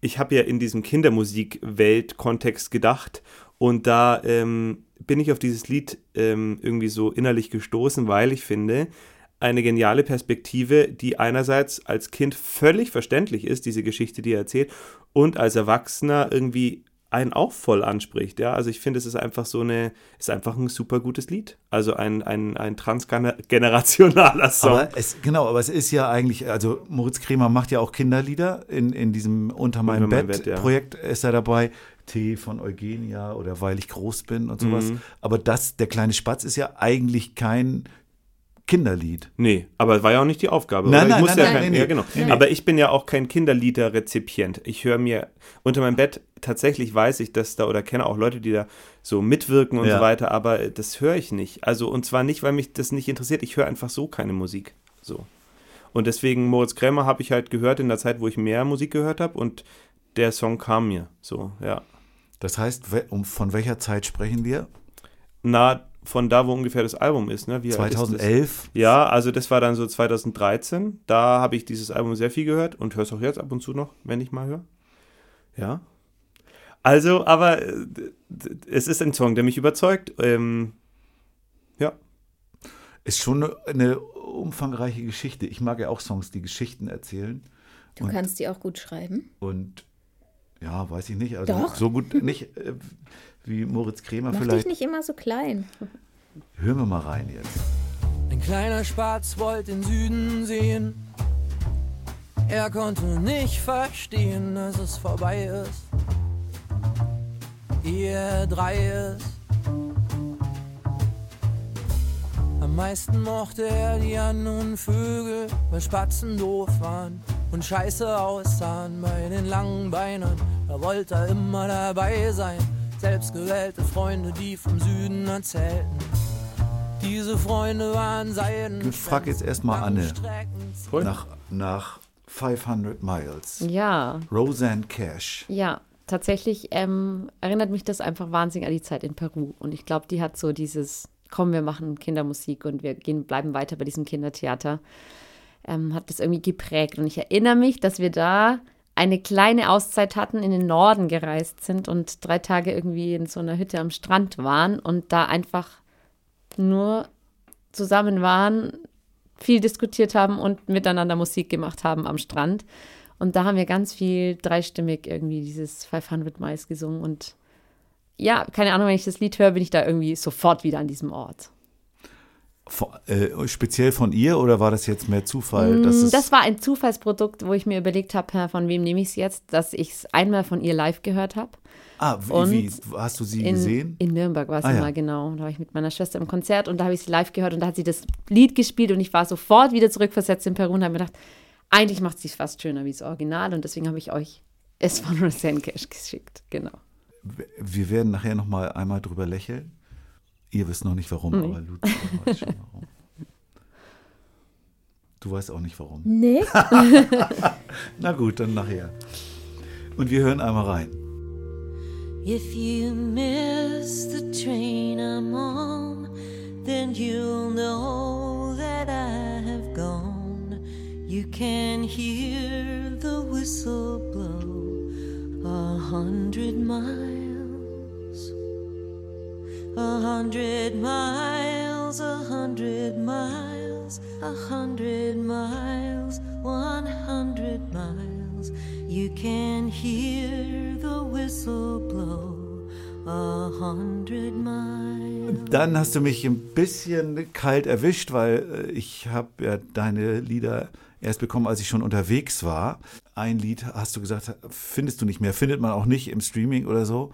ich habe ja in diesem Kindermusik-Welt-Kontext gedacht und da ähm, bin ich auf dieses Lied ähm, irgendwie so innerlich gestoßen, weil ich finde, eine geniale Perspektive, die einerseits als Kind völlig verständlich ist, diese Geschichte, die er erzählt, und als Erwachsener irgendwie einen auch voll anspricht. Ja, also ich finde, es ist einfach so eine, ist einfach ein super gutes Lied. Also ein, ein, ein transgenerationaler Song. Aber es, genau, aber es ist ja eigentlich, also Moritz Kremer macht ja auch Kinderlieder. In, in diesem Unter meinem Bett, Bett, ja. Projekt ist er dabei. Tee von Eugenia oder Weil ich groß bin und sowas. Mhm. Aber das, der kleine Spatz, ist ja eigentlich kein Kinderlied. Nee, aber war ja auch nicht die Aufgabe. Nein, nein, ich muss nein, ja nein, kein, nee, ja, genau. Nee. Aber ich bin ja auch kein Kinderlieder-Rezipient. Ich höre mir unter meinem Bett, tatsächlich weiß ich, dass da, oder kenne auch Leute, die da so mitwirken und Ja. so weiter, aber das höre ich nicht. Also, und zwar nicht, weil mich das nicht interessiert, ich höre einfach so keine Musik. So. Und deswegen, Moritz Krämer habe ich halt gehört in der Zeit, wo ich mehr Musik gehört habe und der Song kam mir. So, ja. Das heißt, um, von welcher Zeit sprechen wir? Na, von da, wo ungefähr das Album ist, ne? Wie alt ist das? 2011? Ja, also das war dann so 2013. Da habe ich dieses Album sehr viel gehört und höre es auch jetzt ab und zu noch, wenn ich mal höre. Ja. Also, aber äh, es ist ein Song, der mich überzeugt. Ähm, ja. Ist schon eine, eine umfangreiche Geschichte. Ich mag ja auch Songs, die Geschichten erzählen. Du Und- kannst die auch gut schreiben. Und ja, weiß ich nicht. Also Doch. so gut nicht äh, wie Moritz Kremer Mach dich vielleicht. nicht immer so klein. Hören wir mal rein jetzt. Ein kleiner Spatz wollte den Süden sehen. Er konnte nicht verstehen, dass es vorbei ist. Ehe er drei ist. Am meisten mochte er die anderen Vögel, weil Spatzen doof waren und scheiße aussahen bei den langen Beinen. Da wollte er immer dabei sein, Selbstgewählte Freunde, die vom Süden erzählten. Diese Freunde waren Seiden. Ich frag jetzt erstmal Anne. Nach, nach 500 Miles. Ja, Roseanne Cash. ja. Tatsächlich ähm, erinnert mich das einfach wahnsinnig an die Zeit in Peru. Und ich glaube, die hat so dieses, komm, wir machen Kindermusik und wir gehen, bleiben weiter bei diesem Kindertheater. Ähm, hat das irgendwie geprägt. Und ich erinnere mich, dass wir da eine kleine Auszeit hatten, in den Norden gereist sind und drei Tage irgendwie in so einer Hütte am Strand waren und da einfach nur zusammen waren, viel diskutiert haben und miteinander Musik gemacht haben am Strand. Und da haben wir ganz viel dreistimmig irgendwie dieses 500 Miles gesungen. Und ja, keine Ahnung, wenn ich das Lied höre, bin ich da irgendwie sofort wieder an diesem Ort. Äh, speziell von ihr oder war das jetzt mehr Zufall? Mm, Das war ein Zufallsprodukt, wo ich mir überlegt habe, von wem nehme ich es jetzt, dass ich es einmal von ihr live gehört habe. ah, wie, wie, hast du sie In, gesehen? in Nürnberg war es Ah, ja. immer, genau. Da war ich mit meiner Schwester im Konzert und da habe ich sie live gehört und da hat sie das Lied gespielt und ich war sofort wieder zurückversetzt in Peru und habe mir gedacht, eigentlich macht sie es fast schöner wie das Original und deswegen habe ich euch es von Roseanne Cash geschickt. Genau. Wir werden nachher noch mal einmal drüber lächeln. Ihr wisst noch nicht warum, aber Luzi weiß schon warum. Du weißt auch nicht warum. Nee? Na gut, dann nachher. Und wir hören einmal rein. If you miss the train I'm on, then you'll know that I have gone. You can hear the whistle blow a hundred miles. A hundred miles, a hundred miles, a hundred miles, one hundred miles. You can hear the whistle blow a hundred miles. Dann hast du mich ein bisschen kalt erwischt, weil äh, ich habe ja deine Lieder erst bekommen, als ich schon unterwegs war. Ein Lied hast du gesagt, findest du nicht mehr, findet man auch nicht im Streaming oder so.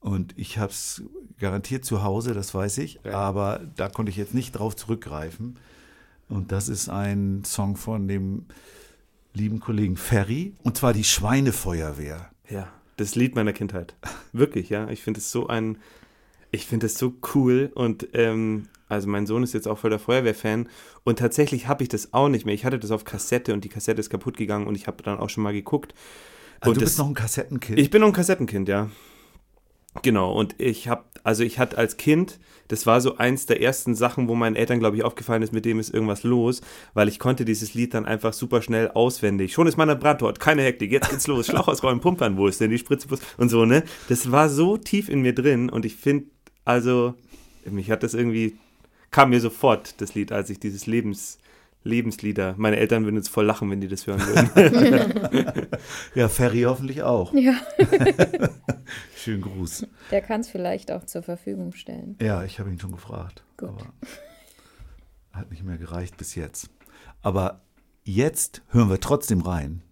Und ich habe es garantiert zu Hause, das weiß ich, aber da konnte ich jetzt nicht drauf zurückgreifen. Und das ist ein Song von dem lieben Kollegen Ferry, und zwar die Schweinefeuerwehr. Ja, das Lied meiner Kindheit. Wirklich, ja. Ich finde es so ein, ich finde es so cool und ähm, also mein Sohn ist jetzt auch voll der Feuerwehrfan und tatsächlich habe ich das auch nicht mehr. Ich hatte das auf Kassette und die Kassette ist kaputt gegangen und ich habe dann auch schon mal geguckt. Also Und du das- bist noch ein Kassettenkind. Ich bin noch ein Kassettenkind, ja. Genau, und ich habe, also ich hatte als Kind, das war so eins der ersten Sachen, wo meinen Eltern, glaube ich, aufgefallen ist, mit dem ist irgendwas los, weil ich konnte dieses Lied dann einfach super schnell auswendig. Schon ist mein Brandort, keine Hektik, jetzt geht's los, Schlauch ausräumen, Pumpern, wo ist denn die Spritze und so, ne? Das war so tief in mir drin und ich finde, also, mich hat das irgendwie, kam mir sofort, das Lied, als ich dieses Lebens, Lebenslieder, meine Eltern würden jetzt voll lachen, wenn die das hören würden. ja, Ferry hoffentlich auch. Ja. Schönen Gruß. Der kann es vielleicht auch zur Verfügung stellen. Ja, ich habe ihn schon gefragt. Gut. Aber hat nicht mehr gereicht bis jetzt. Aber jetzt hören wir trotzdem rein.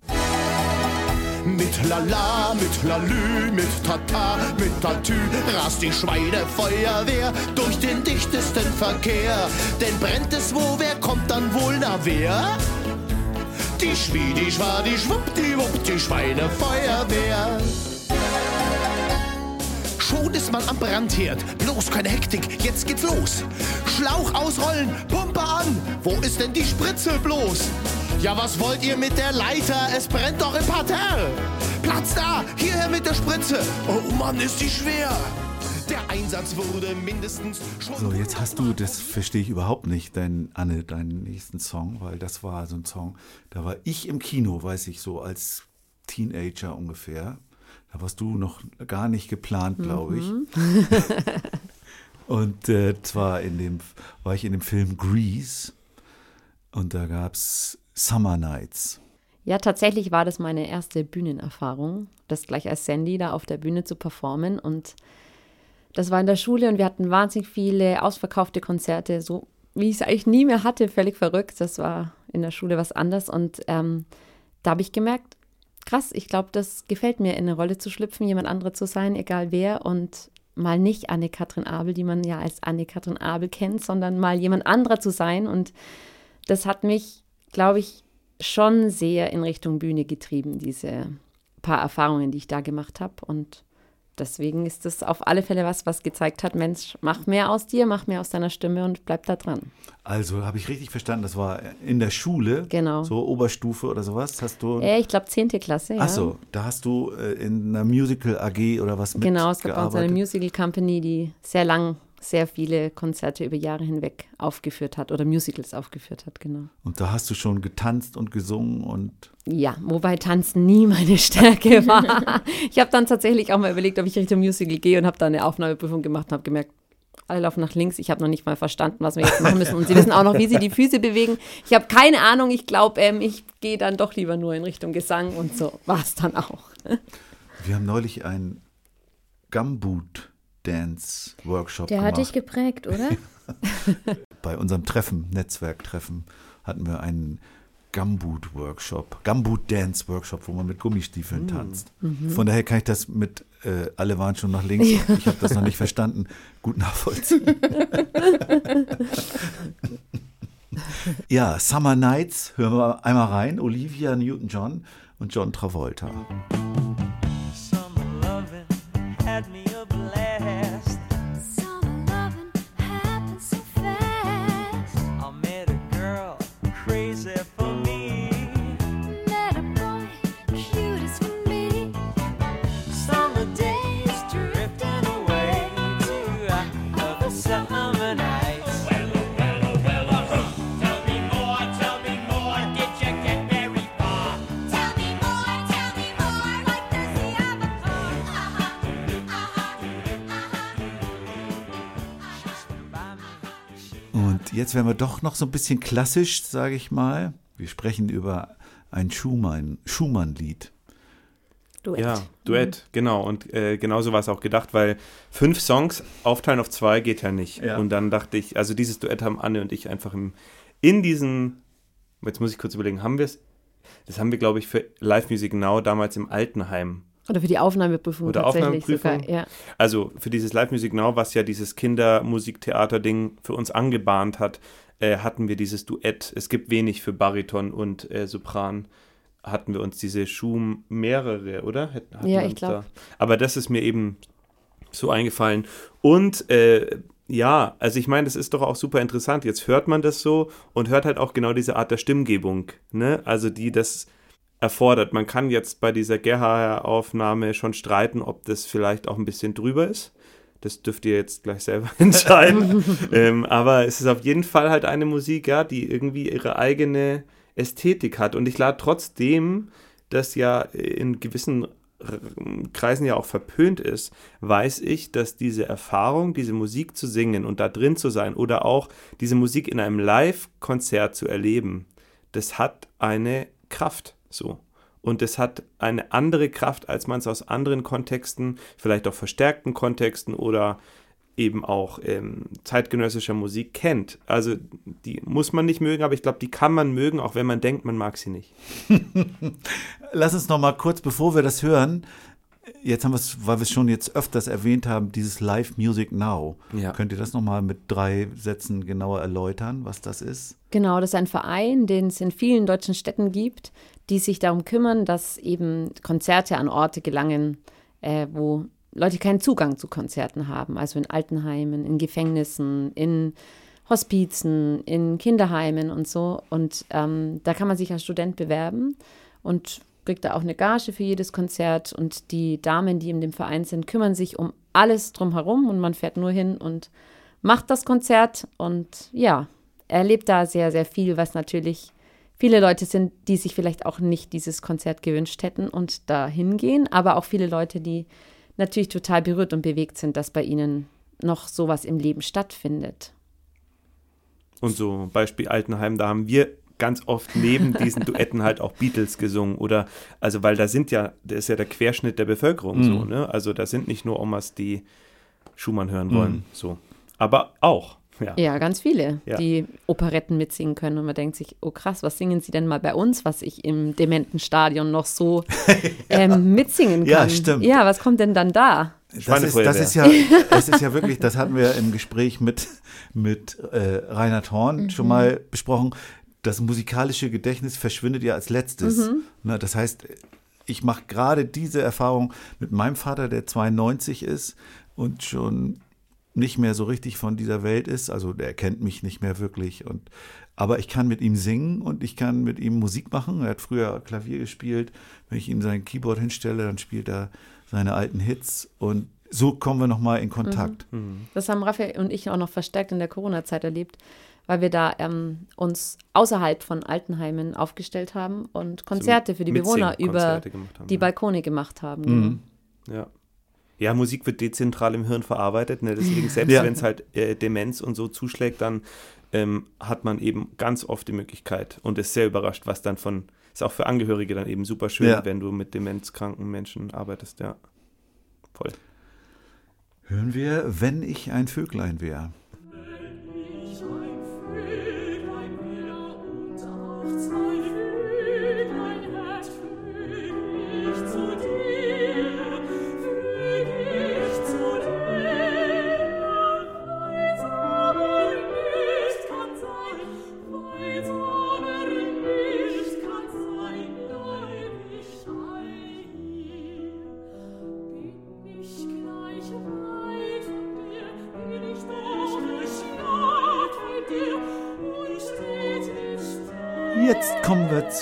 Mit Lala, mit Lalü, mit Tata, mit Tatü rast die Schweinefeuerwehr durch den dichtesten Verkehr. Denn brennt es wo, wer kommt dann wohl na wer? Die Schwie, die Schwa, die Schwupp, die Wupp, die Schweinefeuerwehr. Schon ist man am Brandherd, bloß keine Hektik, jetzt geht's los. Schlauch ausrollen, Pumpe an, wo ist denn die Spritze bloß? Ja, was wollt ihr mit der Leiter? Es brennt doch im Parterre. Platz da, hierher mit der Spritze. Oh Mann, ist die schwer. Der Einsatz wurde mindestens schon. So, jetzt hast du, das verstehe ich überhaupt nicht, dein, Anne, deinen nächsten Song, weil das war so ein Song, da war ich im Kino, weiß ich so, als Teenager ungefähr. Da warst du noch gar nicht geplant, glaube ich. Und äh, zwar in dem, war ich in dem Film Grease und da gab es Summer Nights. Ja, tatsächlich war das meine erste Bühnenerfahrung, das gleich als Sandy da auf der Bühne zu performen. Und das war in der Schule und wir hatten wahnsinnig viele ausverkaufte Konzerte, so wie ich es eigentlich nie mehr hatte, völlig verrückt. Das war in der Schule was anderes. Und ähm, da habe ich gemerkt, krass, ich glaube, das gefällt mir, in eine Rolle zu schlüpfen, jemand andere zu sein, egal wer. Und mal nicht Anne-Kathrin Abel, die man ja als Anne-Kathrin Abel kennt, sondern mal jemand anderer zu sein. Und das hat mich, glaube ich, schon sehr in Richtung Bühne getrieben, diese paar Erfahrungen, die ich da gemacht habe. Und deswegen ist das auf alle Fälle was, was gezeigt hat, Mensch, mach mehr aus dir, mach mehr aus deiner Stimme und bleib da dran. Also habe ich richtig verstanden, das war in der Schule, Genau. so Oberstufe oder sowas, hast du. Äh, ich glaube, 10. Klasse, ja. Ach so, da hast du äh, in einer Musical AG oder was Genau, es gab bei uns eine mitgearbeitet? Musical Company, die sehr lang sehr viele Konzerte über Jahre hinweg aufgeführt hat oder Musicals aufgeführt hat, genau. Und da hast du schon getanzt und gesungen und Ja, wobei Tanzen nie meine Stärke war. ich habe dann tatsächlich auch mal überlegt, ob ich Richtung Musical gehe und habe dann eine Aufnahmeprüfung gemacht und habe gemerkt, alle laufen nach links. Ich habe noch nicht mal verstanden, was wir jetzt machen müssen. Und sie wissen auch noch, wie sie die Füße bewegen. Ich habe keine Ahnung. Ich glaube, ähm, ich gehe dann doch lieber nur in Richtung Gesang und so war es dann auch. wir haben neulich einen Gumboot Dance Workshop Der gemacht. hat dich geprägt, oder? Bei unserem Treffen, Netzwerktreffen, hatten wir einen Gumboot Workshop, Gumboot Dance Workshop, wo man mit Gummistiefeln tanzt. Von daher kann ich das mit äh, alle waren schon nach links. Ich habe das noch nicht verstanden. Gut nachvollziehen. ja, Summer Nights, hören wir einmal rein. Olivia Newton-John und John Travolta. Summer loving had me jetzt werden wir doch noch so ein bisschen klassisch, sage ich mal. Wir sprechen über ein Schumann- Schumann-Lied. Duett. Ja, Duett, genau. Und äh, genauso war es auch gedacht, weil fünf Songs aufteilen auf zwei geht ja nicht. Ja. Und dann dachte ich, also dieses Duett haben Anne und ich einfach im, in diesen, jetzt muss ich kurz überlegen, haben wir es? Das haben wir, glaube ich, für Live Music Now damals im Altenheim Oder für die Aufnahmeprüfung Oder tatsächlich Aufnahmeprüfung. sogar. Ja. also für dieses Live Music Now, was ja dieses Kindermusiktheater-Ding für uns angebahnt hat, äh, hatten wir dieses Duett. Es gibt wenig für Bariton und äh, Sopran. Hatten wir uns diese Schuh mehrere, oder? Hatten Ja, ich uns glaub. da. Aber das ist mir eben so eingefallen. Und äh, ja, also ich meine, das ist doch auch super interessant. Jetzt hört man das so und hört halt auch genau diese Art der Stimmgebung, ne? Also die das erfordert. Man kann jetzt bei dieser Gerha-Aufnahme schon streiten, ob das vielleicht auch ein bisschen drüber ist. Das dürft ihr jetzt gleich selber entscheiden. ähm, aber es ist auf jeden Fall halt eine Musik, ja, die irgendwie ihre eigene Ästhetik hat. Und ich lade trotzdem, das ja in gewissen Kreisen ja auch verpönt ist, weiß ich, dass diese Erfahrung, diese Musik zu singen und da drin zu sein oder auch diese Musik in einem Live-Konzert zu erleben, das hat eine Kraft so. Und es hat eine andere Kraft, als man es aus anderen Kontexten, vielleicht auch verstärkten Kontexten oder eben auch ähm, zeitgenössischer Musik kennt. Also die muss man nicht mögen, aber ich glaube, die kann man mögen, auch wenn man denkt, man mag sie nicht. Lass uns noch mal kurz, bevor wir das hören, jetzt haben wir es, weil wir es schon jetzt öfters erwähnt haben, dieses Live Music Now. Ja. Könnt ihr das noch mal mit drei Sätzen genauer erläutern, was das ist? Genau, das ist ein Verein, den es in vielen deutschen Städten gibt, die sich darum kümmern, dass eben Konzerte an Orte gelangen, äh, wo Leute keinen Zugang zu Konzerten haben. Also in Altenheimen, in Gefängnissen, in Hospizen, in Kinderheimen und so. Und ähm, da kann man sich als Student bewerben und kriegt da auch eine Gage für jedes Konzert. Und die Damen, die in dem Verein sind, kümmern sich um alles drumherum und man fährt nur hin und macht das Konzert und ja, erlebt da sehr, sehr viel, was natürlich viele Leute sind, die sich vielleicht auch nicht dieses Konzert gewünscht hätten und da hingehen, aber auch viele Leute, die natürlich total berührt und bewegt sind, dass bei ihnen noch sowas im Leben stattfindet. Und so Beispiel Altenheim, da haben wir ganz oft neben diesen Duetten halt auch Beatles gesungen oder also weil da sind ja, das ist ja der Querschnitt der Bevölkerung so, ne? Also da sind nicht nur Omas, die Schumann hören wollen, so. Aber auch, ja. Ja, ganz viele, Ja. die Operetten mitsingen können und man denkt sich, oh krass, was singen sie denn mal bei uns, was ich im dementen Stadion noch so ähm, mitsingen kann. Ja, stimmt. Ja, was kommt denn dann da? Das ist, das ist ja, es ist ja wirklich, das hatten wir im Gespräch mit, mit äh, Reinhard Horn schon mal besprochen. Das musikalische Gedächtnis verschwindet ja als letztes. Ne, das heißt, ich mache gerade diese Erfahrung mit meinem Vater, der 92 ist und schon nicht mehr so richtig von dieser Welt ist. Also der kennt mich nicht mehr wirklich. Und, aber ich kann mit ihm singen und ich kann mit ihm Musik machen. Er hat früher Klavier gespielt. Wenn ich ihm sein Keyboard hinstelle, dann spielt er seine alten Hits. Und so kommen wir nochmal in Kontakt. Das haben Raphael und ich auch noch verstärkt in der Corona-Zeit erlebt, weil wir da ähm, uns außerhalb von Altenheimen aufgestellt haben und Konzerte für die Bewohner über die ja. Balkone gemacht haben. Mhm. Ja. Ja, Musik wird dezentral im Hirn verarbeitet. Ne? Deswegen, selbst Ja. wenn es halt äh, Demenz und so zuschlägt, dann ähm, hat man eben ganz oft die Möglichkeit und ist sehr überrascht, was dann von, ist auch für Angehörige dann eben super schön, Ja. wenn du mit demenzkranken Menschen arbeitest, ja. Voll. Hören wir, wenn ich ein Vöglein wäre.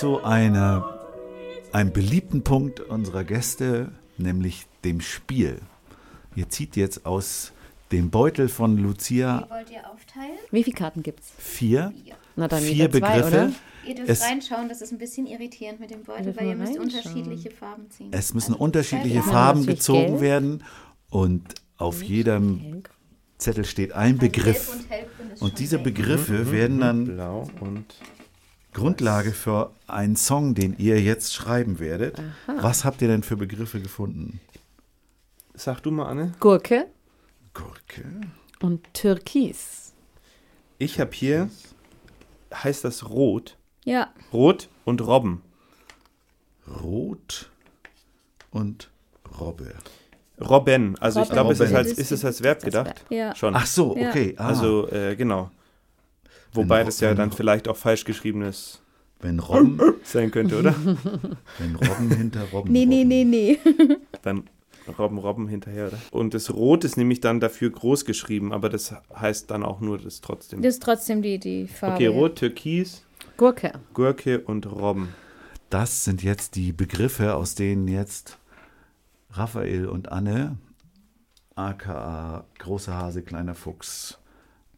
Zu einer, einem beliebten Punkt unserer Gäste, nämlich dem Spiel. Ihr zieht jetzt aus dem Beutel von Lucia Wollt ihr aufteilen? Wie viele Karten gibt's? vier, Na dann vier zwei, Begriffe. oder? Ihr dürft Es- reinschauen, das ist ein bisschen irritierend mit dem Beutel, weil ihr müsst unterschiedliche Farben ziehen. Es müssen Also, unterschiedliche zwei Farben natürlich gezogen gelb. werden und auf jedem Zettel steht ein Begriff. Und Und diese weg. Begriffe werden dann Blau und Grundlage für einen Song, den ihr jetzt schreiben werdet. Was habt ihr denn für Begriffe gefunden? Sag du mal, Anne. Gurke Gurke. und Türkis. Ich habe hier, heißt das Rot, Ja, Rot und Robben. Rot und Robbe. Robben, also ich Robben. glaube, es ist als, ist es als Verb gedacht? ja. Schon. Ach so, okay. Ah, Also, äh, genau. Wobei Wenn- das ja wenn- dann vielleicht auch falsch geschriebenes wenn Robben, sein könnte, oder? wenn Robben hinter Robben. Nee, nee, robben. nee, nee. Beim Robben Robben hinterher, oder? Und das Rot ist nämlich dann dafür groß geschrieben, aber das heißt dann auch nur das trotzdem. Das ist trotzdem die, die Farbe. okay, Rot, Türkis, Gurke. Gurke und Robben. Das sind jetzt die Begriffe, aus denen jetzt Raphael und Anne, aka Großer Hase, Kleiner Fuchs,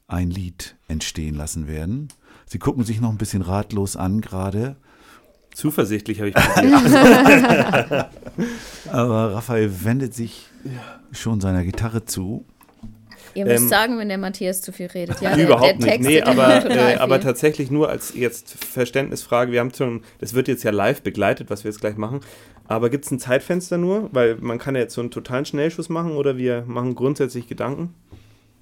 ein Lied entstehen lassen werden. Sie gucken sich noch ein bisschen ratlos an gerade, Zuversichtlich habe ich probiert. aber Raphael wendet sich schon seiner Gitarre zu. Ihr müsst Ähm, sagen, wenn der Matthias zu viel redet. Ja, der, Überhaupt der nicht. Text Nee, aber, äh, aber tatsächlich nur als jetzt Verständnisfrage. Wir haben schon, das wird jetzt ja live begleitet, was wir jetzt gleich machen. Aber gibt es ein Zeitfenster nur? Weil man kann ja jetzt so einen totalen Schnellschuss machen oder wir machen grundsätzlich Gedanken.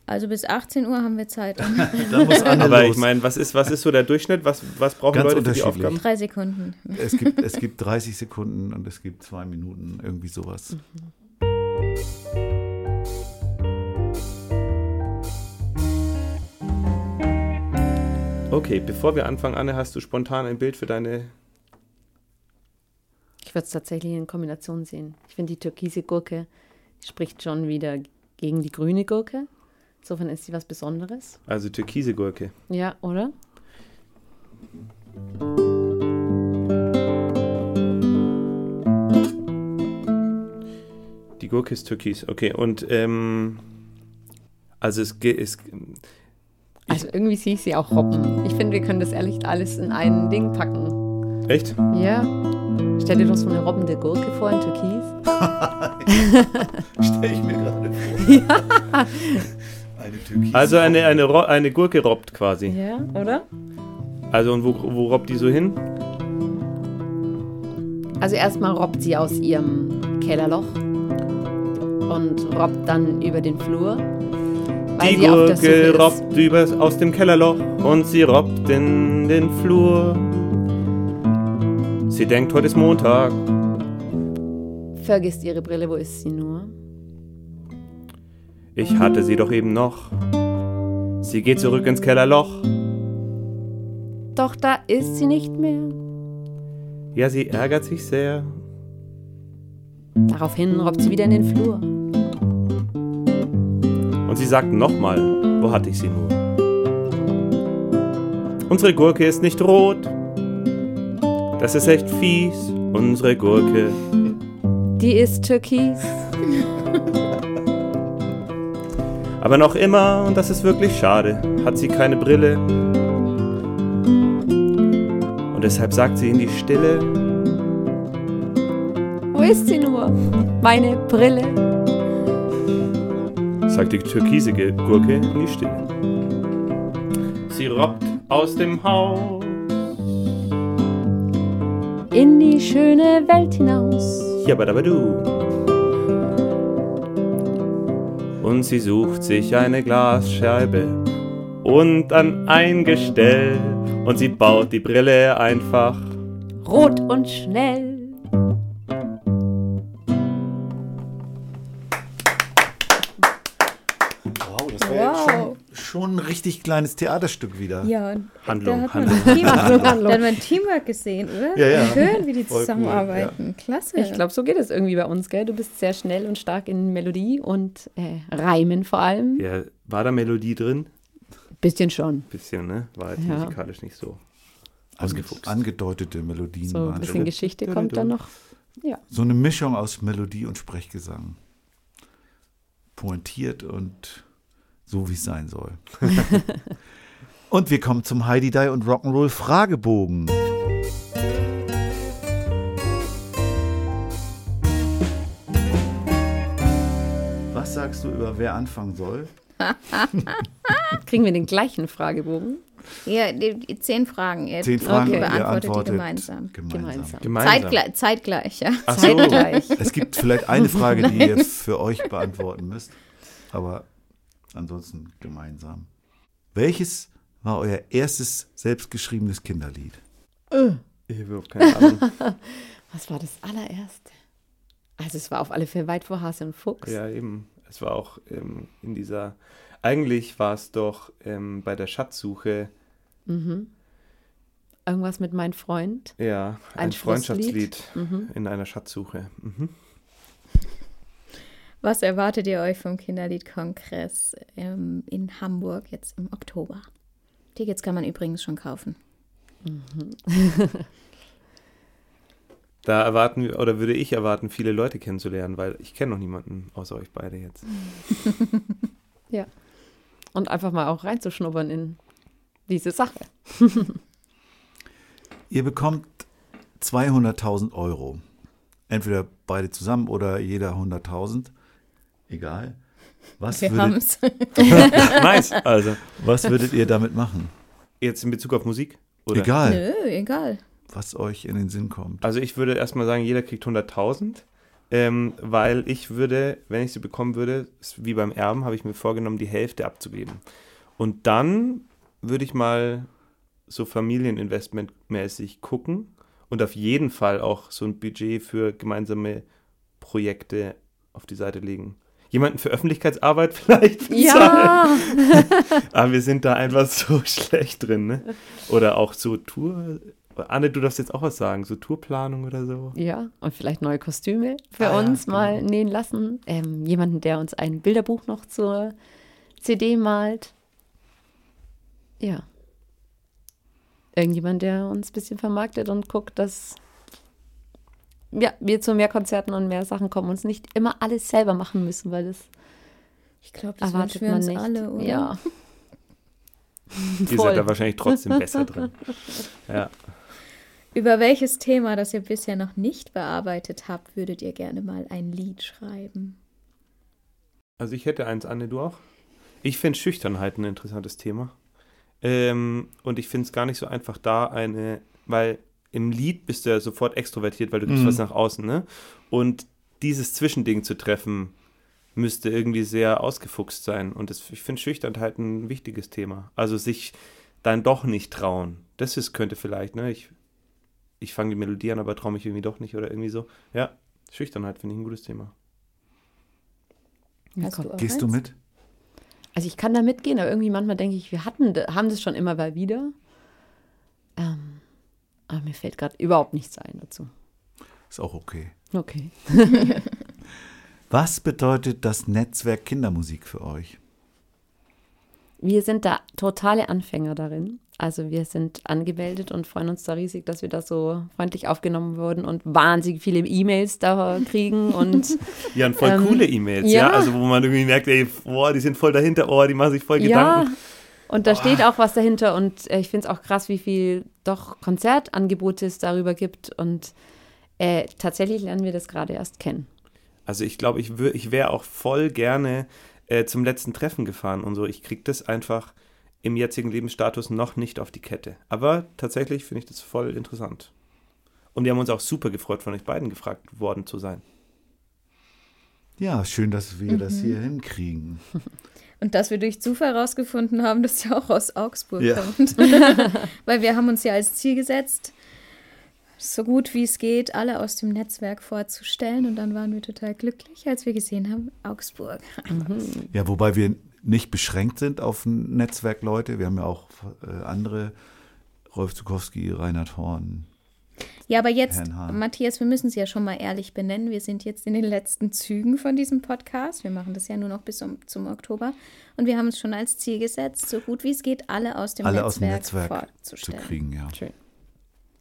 Also bis 18 Uhr haben wir Zeit. Da muss Aber los. ich meine, was ist, was ist so der Durchschnitt? Was, was brauchen Ganz Leute für die. Aufgaben? Drei Sekunden. es, gibt, es gibt 30 Sekunden und es gibt zwei Minuten, irgendwie sowas. Okay, bevor wir anfangen, Anne, hast du spontan ein Bild für deine. Ich würde es tatsächlich in Kombination sehen. Ich finde, die türkise Gurke spricht schon wieder gegen die grüne Gurke. Insofern ist sie was Besonderes. Also türkise Gurke. Ja, oder? Die Gurke ist türkis. Okay, und ähm, also es geht. Also irgendwie sehe ich sie auch robben. Ich finde, wir können das ehrlich alles in ein Ding packen. echt? Ja. Stell dir doch so eine robbende Gurke vor in Türkis. Stell ich mir gerade vor. Türkis. Also eine, eine, Ro- eine Gurke robbt quasi. Ja, oder? Also und wo, wo robbt die so hin? Also erstmal robbt sie aus ihrem Kellerloch und robbt dann über den Flur. Weil Die sie auf der Suche Gurke robbt über, aus dem Kellerloch und sie robbt in den Flur. Sie denkt, heute ist Montag. Vergisst ihre Brille, wo ist sie nur? Ich hatte sie doch eben noch. Sie geht zurück ins Kellerloch. Doch da ist sie nicht mehr. Ja, sie ärgert sich sehr. Daraufhin robbt sie wieder in den Flur. Und sie sagt nochmal, wo hatte ich sie nur? Unsere Gurke ist nicht rot. Das ist echt fies, unsere Gurke. Die ist türkis. Aber noch immer, und das ist wirklich schade, hat sie keine Brille. Und deshalb sagt sie in die Stille, Wo ist sie nur? Meine Brille. sagt die türkisige Gurke in die Stille. Sie robbt aus dem Haus. In die schöne Welt hinaus. Jabadabadu. Und sie sucht sich eine Glasscheibe und an ein Gestell und sie baut die Brille einfach. Rot und schnell. Richtig kleines Theaterstück wieder. Ja, und Handlung, da hat man, Handlung. Teamwork, da hat man Teamwork gesehen, oder? Ja, ja. Schön, wie die Voll cool, zusammenarbeiten. Klasse. Ich glaube, so geht es irgendwie bei uns, gell? Du bist sehr schnell und stark in Melodie und äh, Reimen vor allem. Ja, war da Melodie drin? Bisschen schon. Bisschen, ne? War jetzt Ja. musikalisch nicht so. Ausgefuchst. angedeutete Melodien So ein waren bisschen schon. Geschichte kommt dann noch. So eine Mischung aus Melodie und Sprechgesang. Pointiert und so, wie es sein soll. und wir kommen zum Heidi Die und Rock'n'Roll Fragebogen. Was sagst du über wer anfangen soll? Kriegen wir den gleichen Fragebogen? ja, die, die zehn Fragen. Ihr Zehn Fragen Okay. beantwortet antwortet die gemeinsam. gemeinsam. Gemeinsam. Zeitgleich, zeitgleich, ja. Ach so. Zeitgleich. Es gibt vielleicht eine Frage, die ihr für euch beantworten müsst, aber ansonsten gemeinsam. Welches war euer erstes selbstgeschriebenes Kinderlied? Ich habe überhaupt keine Ahnung. Was war das allererste? Also es war auf alle Fälle weit vor Hase und Fuchs. Ja, eben. Es war auch ähm, in dieser. Eigentlich war es doch ähm, bei der Schatzsuche, Mhm. Irgendwas mit mein Freund. ja, ein, Ein Freundschaftslied. Mhm. in einer Schatzsuche. Mhm. Was erwartet ihr euch vom Kinderliedkongress ähm, in Hamburg jetzt im Oktober? Tickets kann man übrigens schon kaufen. Da erwarten wir, oder würde ich erwarten, viele Leute kennenzulernen, weil ich kenne noch niemanden außer euch beide jetzt. Und einfach mal auch reinzuschnuppern in diese Sache. Ihr bekommt 200.000 Euro. Entweder beide zusammen oder jeder 100.000. Egal. Was Wir würdet, haben's. nice. Also, was würdet ihr damit machen? jetzt in Bezug auf Musik? Oder? Egal, Nö, egal. was euch in den Sinn kommt. Also ich würde erstmal sagen, jeder kriegt 100.000, ähm, weil ich würde, wenn ich sie bekommen würde, wie beim Erben, habe ich mir vorgenommen, die Hälfte abzugeben. Und dann würde ich mal so Familieninvestmentmäßig gucken und auf jeden Fall auch so ein Budget für gemeinsame Projekte auf die Seite legen. Jemanden für Öffentlichkeitsarbeit vielleicht bezahlen. Ja! Aber wir sind da einfach so schlecht drin, ne? Oder auch so Tour. Anne, du darfst jetzt auch was sagen, so Tourplanung oder so. Ja, und vielleicht neue Kostüme für Ah ja, uns mal genau. nähen lassen. Ähm, jemanden, der uns ein Bilderbuch noch zur CD malt. Ja. Irgendjemand, der uns ein bisschen vermarktet und guckt, dass ja, wir zu mehr Konzerten und mehr Sachen kommen und uns nicht immer alles selber machen müssen, weil das Ich glaube, das erwartet wünschen wir man uns nicht. alle, oder? Ja. Ihr seid da wahrscheinlich trotzdem besser drin. Ja. Über welches Thema, das ihr bisher noch nicht bearbeitet habt, würdet ihr gerne mal ein Lied schreiben? Also ich hätte eins, Anne, du auch? Ich finde Schüchternheit ein interessantes Thema. Ähm, und ich finde es gar nicht so einfach da eine, weil im Lied bist du ja sofort extrovertiert, weil du gibst Mhm. was nach außen, ne? Und dieses Zwischending zu treffen, müsste irgendwie sehr ausgefuchst sein. Und das, ich finde Schüchternheit ein wichtiges Thema. Also sich dann doch nicht trauen. Das ist, könnte vielleicht, ne? Ich, ich fange die Melodie an, aber traue mich irgendwie doch nicht oder irgendwie so. Ja, Schüchternheit finde ich ein gutes Thema. Du Gehst du eins? mit? Also ich kann da mitgehen, aber irgendwie manchmal denke ich, wir hatten, haben das schon immer mal wieder. Ähm, aber mir fällt gerade überhaupt nichts ein dazu. Ist auch okay. Okay. Was bedeutet das Netzwerk Kindermusik für euch? Wir sind da totale Anfänger darin. Also wir sind angemeldet und freuen uns da riesig, dass wir da so freundlich aufgenommen wurden und wahnsinnig viele E-Mails da kriegen und Ja, und voll Ähm, coole E-Mails, ja. ja. Also wo man irgendwie merkt, ey, boah, die sind voll dahinter, oh, die machen sich voll ja, Gedanken. Und da steht auch was dahinter und äh, ich finde es auch krass, wie viel doch Konzertangebote es darüber gibt und äh, tatsächlich lernen wir das gerade erst kennen. Also ich glaube, ich, ich wäre auch voll gerne äh, zum letzten Treffen gefahren und so. Ich kriege das einfach im jetzigen Lebensstatus noch nicht auf die Kette. Aber tatsächlich finde ich das voll interessant. Und wir haben uns auch super gefreut, von euch beiden gefragt worden zu sein. Ja, schön, dass wir das hier hinkriegen. Und dass wir durch Zufall herausgefunden haben, dass ihr auch aus Augsburg Ja. kommt. Weil wir haben uns ja als Ziel gesetzt, so gut wie es geht, alle aus dem Netzwerk vorzustellen. Und dann waren wir total glücklich, als wir gesehen haben, Augsburg. Ja, wobei wir nicht beschränkt sind auf ein Netzwerk Leute. Wir haben ja auch äh, andere, Rolf Zukowski, Reinhard Horn. Ja, aber jetzt. Matthias, wir müssen es ja schon mal ehrlich benennen. Wir sind jetzt in den letzten Zügen von diesem Podcast. Wir machen das ja nur noch bis um, zum Oktober. Und wir haben uns schon als Ziel gesetzt, so gut wie es geht, alle aus dem alle aus dem Netzwerk, Netzwerk zu vorzustellen. kriegen, ja. Schön.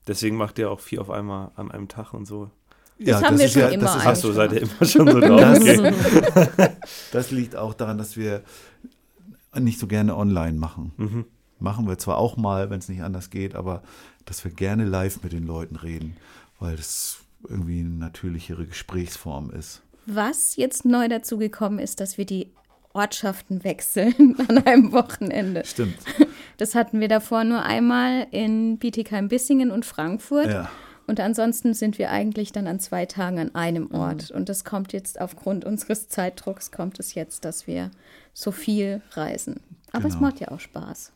Deswegen macht ihr auch vier auf einmal an einem Tag und so. ja, haben wir ist schon ja, immer das ist so, seid ihr immer schon so drauf. Das, Okay. das liegt auch daran, dass wir nicht so gerne online machen. Mhm. Machen wir zwar auch mal, wenn es nicht anders geht, aber dass wir gerne live mit den Leuten reden, weil das irgendwie eine natürlichere Gesprächsform ist. Was jetzt neu dazugekommen ist, dass wir die Ortschaften wechseln an einem Wochenende. Stimmt. Das hatten wir davor nur einmal in Bietigheim-Bissingen und Frankfurt. Ja. Und ansonsten sind wir eigentlich dann an zwei Tagen an einem Ort. Und das kommt jetzt aufgrund unseres Zeitdrucks, kommt es jetzt, dass wir so viel reisen. Aber es Genau. macht ja auch Spaß.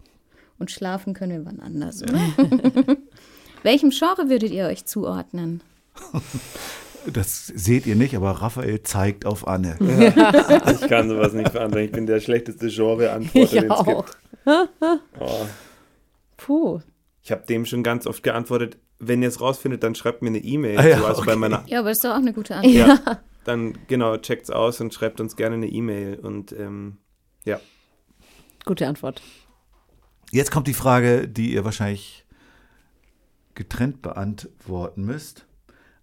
Und schlafen können wir wann anders, oder? Welchem Genre würdet ihr euch zuordnen? Das seht ihr nicht, aber Raphael zeigt auf Anne. Ich kann sowas nicht beantworten. Ich bin der schlechteste Genre-Antworter, Ich den es auch. gibt. Oh. Puh. Ich habe dem schon ganz oft geantwortet, wenn ihr es rausfindet, dann schreibt mir eine E-Mail. Ah ja, so, also bei okay. meiner, Ja, aber das ist doch auch eine gute Antwort. ja, dann genau, checkt's aus und schreibt uns gerne eine E-Mail. Und ähm, ja, Gute Antwort. Jetzt kommt die Frage, die ihr wahrscheinlich getrennt beantworten müsst.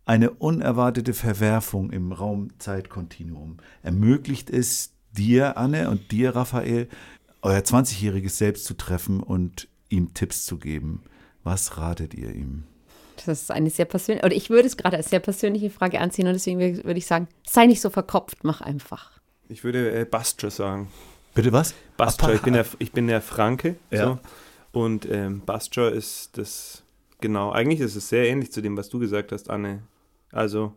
Eine unerwartete Verwerfung im Raum-Zeit-Kontinuum. Ermöglicht es dir, Anne, und dir, Raphael, euer 20-jähriges Selbst zu treffen und ihm Tipps zu geben? Was ratet ihr ihm? Das ist eine sehr persönliche, oder ich würde es gerade als sehr persönliche Frage anziehen und deswegen würde ich sagen, sei nicht so verkopft, mach einfach. ich würde äh, Bastra sagen. Bitte was? Bastra, ich bin ja, ich bin ja Franke. Ja. So. Und ähm, Bastra ist das, genau, eigentlich ist es sehr ähnlich zu dem, was du gesagt hast, Anne. Also,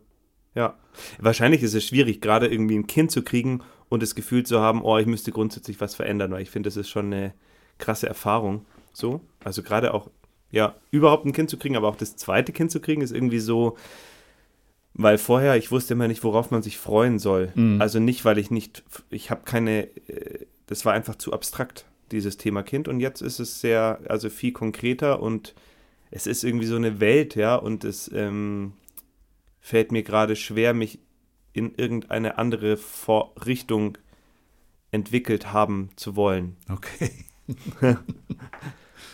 ja. Wahrscheinlich ist es schwierig, gerade irgendwie ein Kind zu kriegen und das Gefühl zu haben, oh, ich müsste grundsätzlich was verändern, weil ich finde, das ist schon eine krasse Erfahrung. So. Also gerade auch, ja, überhaupt ein Kind zu kriegen, aber auch das zweite Kind zu kriegen, ist irgendwie so, weil vorher, ich wusste immer nicht, worauf man sich freuen soll. Also nicht, weil ich nicht, ich habe keine, äh, das war einfach zu abstrakt, dieses Thema Kind. Und jetzt ist es sehr, also viel konkreter und es ist irgendwie so eine Welt, ja, und es ähm, fällt mir gerade schwer, mich in irgendeine andere Vor Richtung entwickelt haben zu wollen. Okay.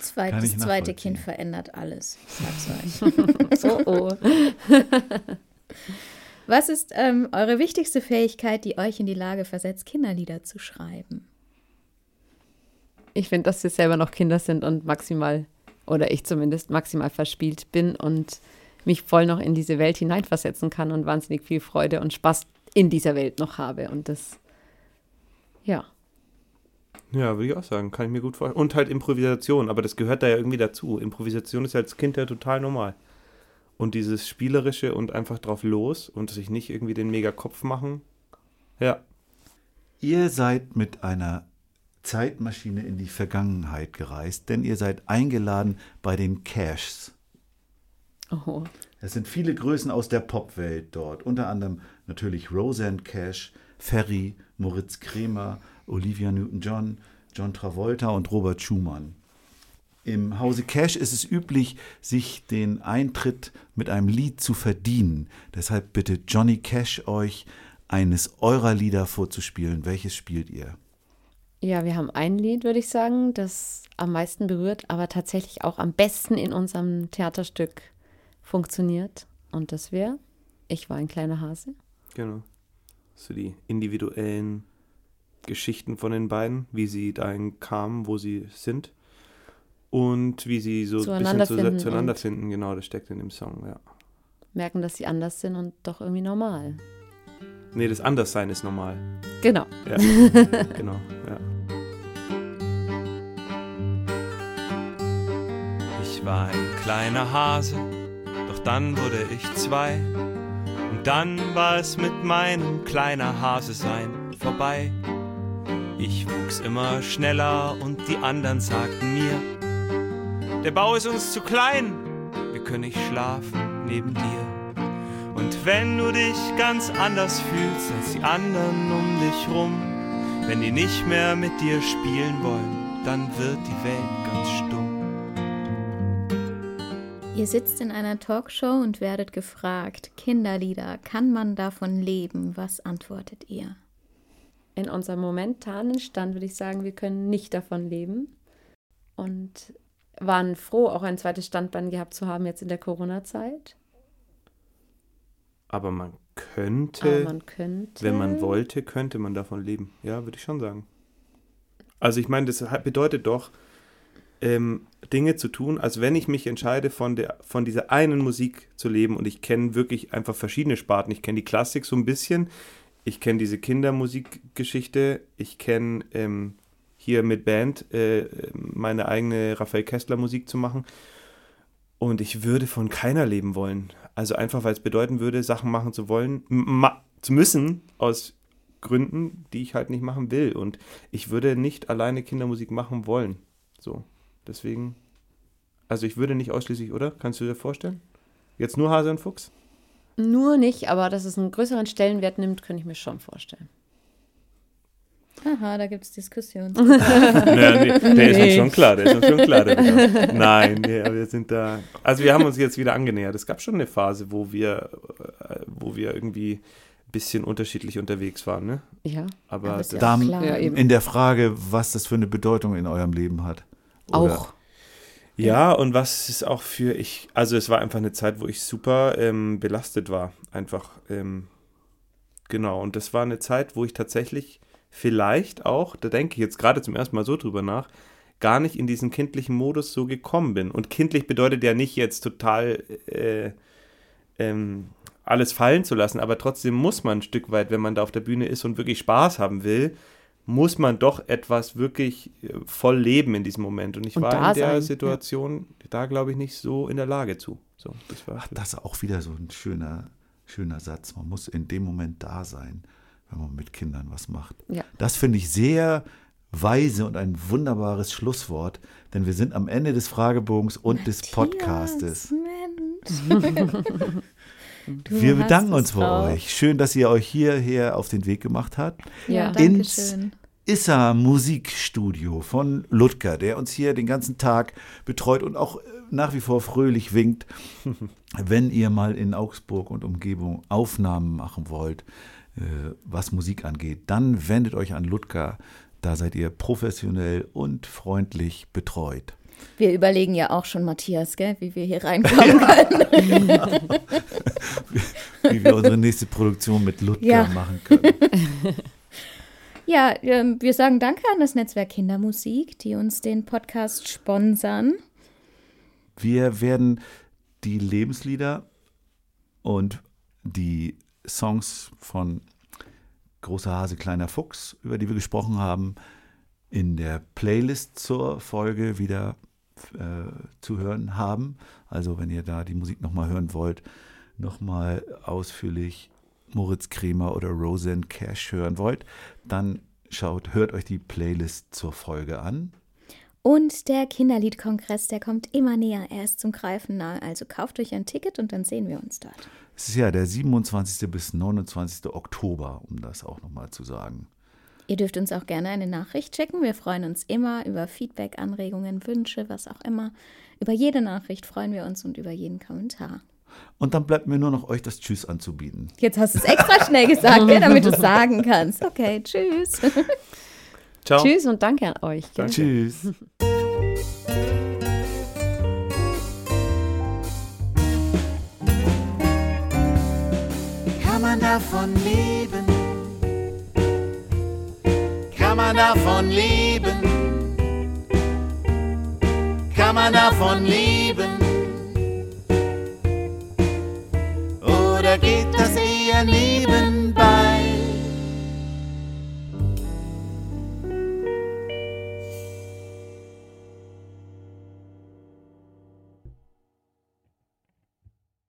Zweit, das zweite. Kind verändert alles. Ich sag's euch. Oh, oh. Was ist ähm, eure wichtigste Fähigkeit, die euch in die Lage versetzt, Kinderlieder zu schreiben? Ich finde, dass wir selber noch Kinder sind und maximal, oder ich zumindest maximal verspielt bin und mich voll noch in diese Welt hineinversetzen kann und wahnsinnig viel Freude und Spaß in dieser Welt noch habe. Und das, ja. Ja, würde ich auch sagen, kann ich mir gut vorstellen. Und halt Improvisation, aber das gehört da ja irgendwie dazu. Improvisation ist ja als Kind ja total normal. Und dieses Spielerische und einfach drauf los und sich nicht irgendwie den mega Kopf machen. Ja. Ihr seid mit einer Zeitmaschine in die Vergangenheit gereist, denn ihr seid eingeladen bei den Cashs. Oh. Es sind viele Größen aus der Popwelt dort, unter anderem natürlich Roseanne Cash, Ferry, Moritz Kremer, Olivia Newton-John, John Travolta und Robert Schumann. Im Hause Cash ist es üblich, sich den Eintritt mit einem Lied zu verdienen. Deshalb bitte Johnny Cash euch eines eurer Lieder vorzuspielen. Welches spielt ihr? Ja, wir haben ein Lied, würde ich sagen, das am meisten berührt, aber tatsächlich auch am besten in unserem Theaterstück funktioniert. Und das wäre Ich war ein kleiner Hase. Genau. So die individuellen Geschichten von den beiden, wie sie dahin kamen, wo sie sind. Und wie sie so ein Zueinander bisschen zu, finden zueinander finden. Genau, das steckt in dem Song, ja. Merken, dass sie anders sind und doch irgendwie normal. Nee, das Anderssein ist normal. Genau. Ja, genau, ja. Ich war ein kleiner Hase, doch dann wurde ich zwei. Und dann war es mit meinem kleiner Hase sein vorbei. Ich wuchs immer schneller und die anderen sagten mir, der Bau ist uns zu klein, wir können nicht schlafen neben dir. Und wenn du dich ganz anders fühlst als die anderen um dich rum, wenn die nicht mehr mit dir spielen wollen, dann wird die Welt ganz stumm. Ihr sitzt in einer Talkshow und werdet gefragt, Kinderlieder, kann man davon leben? Was antwortet ihr? In unserem momentanen Stand würde ich sagen, wir können nicht davon leben. Und waren froh, auch ein zweites Standbein gehabt zu haben jetzt in der Corona-Zeit. Aber man könnte, Aber man könnte. wenn man wollte, könnte man davon leben. Ja, würde ich schon sagen. Also ich meine, das bedeutet doch, ähm, Dinge zu tun, als wenn ich mich entscheide, von, der, von dieser einen Musik zu leben und ich kenne wirklich einfach verschiedene Sparten. Ich kenne die Klassik so ein bisschen, ich kenne diese Kindermusikgeschichte, ich kenne ähm, hier mit Band äh, meine eigene Raphael Kessler Musik zu machen und ich würde von keiner leben wollen. Also einfach, weil es bedeuten würde, Sachen machen zu wollen, ma zu müssen, aus Gründen, die ich halt nicht machen will. Und ich würde nicht alleine Kindermusik machen wollen. So, deswegen, also ich würde nicht ausschließlich, oder? Kannst du dir vorstellen? Jetzt nur Hase und Fuchs? Nur nicht, aber dass es einen größeren Stellenwert nimmt, könnte ich mir schon vorstellen. Aha, da gibt es Diskussionen. Naja, nee, der ist uns Nee. schon klar, der ist uns schon klar. Nein, nee, aber wir sind da. Also wir haben uns jetzt wieder angenähert. Es gab schon eine Phase, wo wir, äh, wo wir irgendwie ein bisschen unterschiedlich unterwegs waren, ne? Ja. Aber, das, ja klar. Ja, eben. in der Frage, was das für eine Bedeutung in eurem Leben hat. Oder- Auch. Ja, und was ist auch für ich, also es war einfach eine Zeit, wo ich super ähm, belastet war, einfach. Ähm, genau, und das war eine Zeit, wo ich tatsächlich vielleicht auch, da denke ich jetzt gerade zum ersten Mal so drüber nach, gar nicht in diesen kindlichen Modus so gekommen bin. Und kindlich bedeutet ja nicht jetzt total äh, ähm, alles fallen zu lassen, aber trotzdem muss man ein Stück weit, wenn man da auf der Bühne ist und wirklich Spaß haben will, muss man doch etwas wirklich äh, voll leben in diesem Moment. Und ich Und war in der sein, ja. Situation da, glaube ich, nicht so in der Lage zu. So, das war Ach, das ist auch wieder so ein schöner, schöner Satz. Man muss in dem Moment da sein, wenn man mit Kindern was macht. Ja. Das finde ich sehr weise und ein wunderbares Schlusswort, denn wir sind am Ende des Fragebogens und des Podcastes. Wir bedanken uns bei euch. Schön, dass ihr euch hierher auf den Weg gemacht habt. Ja, danke Ins schön. Issa Musikstudio von Ludger, der uns hier den ganzen Tag betreut und auch äh, nach wie vor fröhlich winkt. Wenn ihr mal in Augsburg und Umgebung Aufnahmen machen wollt, was Musik angeht, dann wendet euch an Ludger. Da seid ihr professionell und freundlich betreut. Wir überlegen ja auch schon, Matthias, gell, wie wir hier reinkommen können. Wie wir unsere nächste Produktion mit Ludger Ja. machen können. Ja, ähm, wir sagen Danke an das Netzwerk Kindermusik, die uns den Podcast sponsern. Wir werden die Lebenslieder und die Songs von Großer Hase, kleiner Fuchs, über die wir gesprochen haben, in der Playlist zur Folge wieder äh, zu hören haben. Also wenn ihr da die Musik nochmal hören wollt, nochmal ausführlich Moritz Kremer oder Roseanne Cash hören wollt, dann schaut, hört euch die Playlist zur Folge an. Und der Kinderliedkongress, der kommt immer näher. Er ist zum Greifen nahe. Also kauft euch ein Ticket und dann sehen wir uns dort. Es ist ja der 27. bis 29. Oktober, um das auch nochmal zu sagen. Ihr dürft uns auch gerne eine Nachricht schicken. Wir freuen uns immer über Feedback, Anregungen, Wünsche, was auch immer. Über jede Nachricht freuen wir uns und über jeden Kommentar. Und dann bleibt mir nur noch euch das Tschüss anzubieten. Jetzt hast du es extra schnell gesagt, gell, damit du es sagen kannst. Okay, tschüss. Ciao. Tschüss und danke an euch. Gell? Tschüss. man davon leben? Kann man davon leben? Kann man davon leben? Oder geht das eher nicht?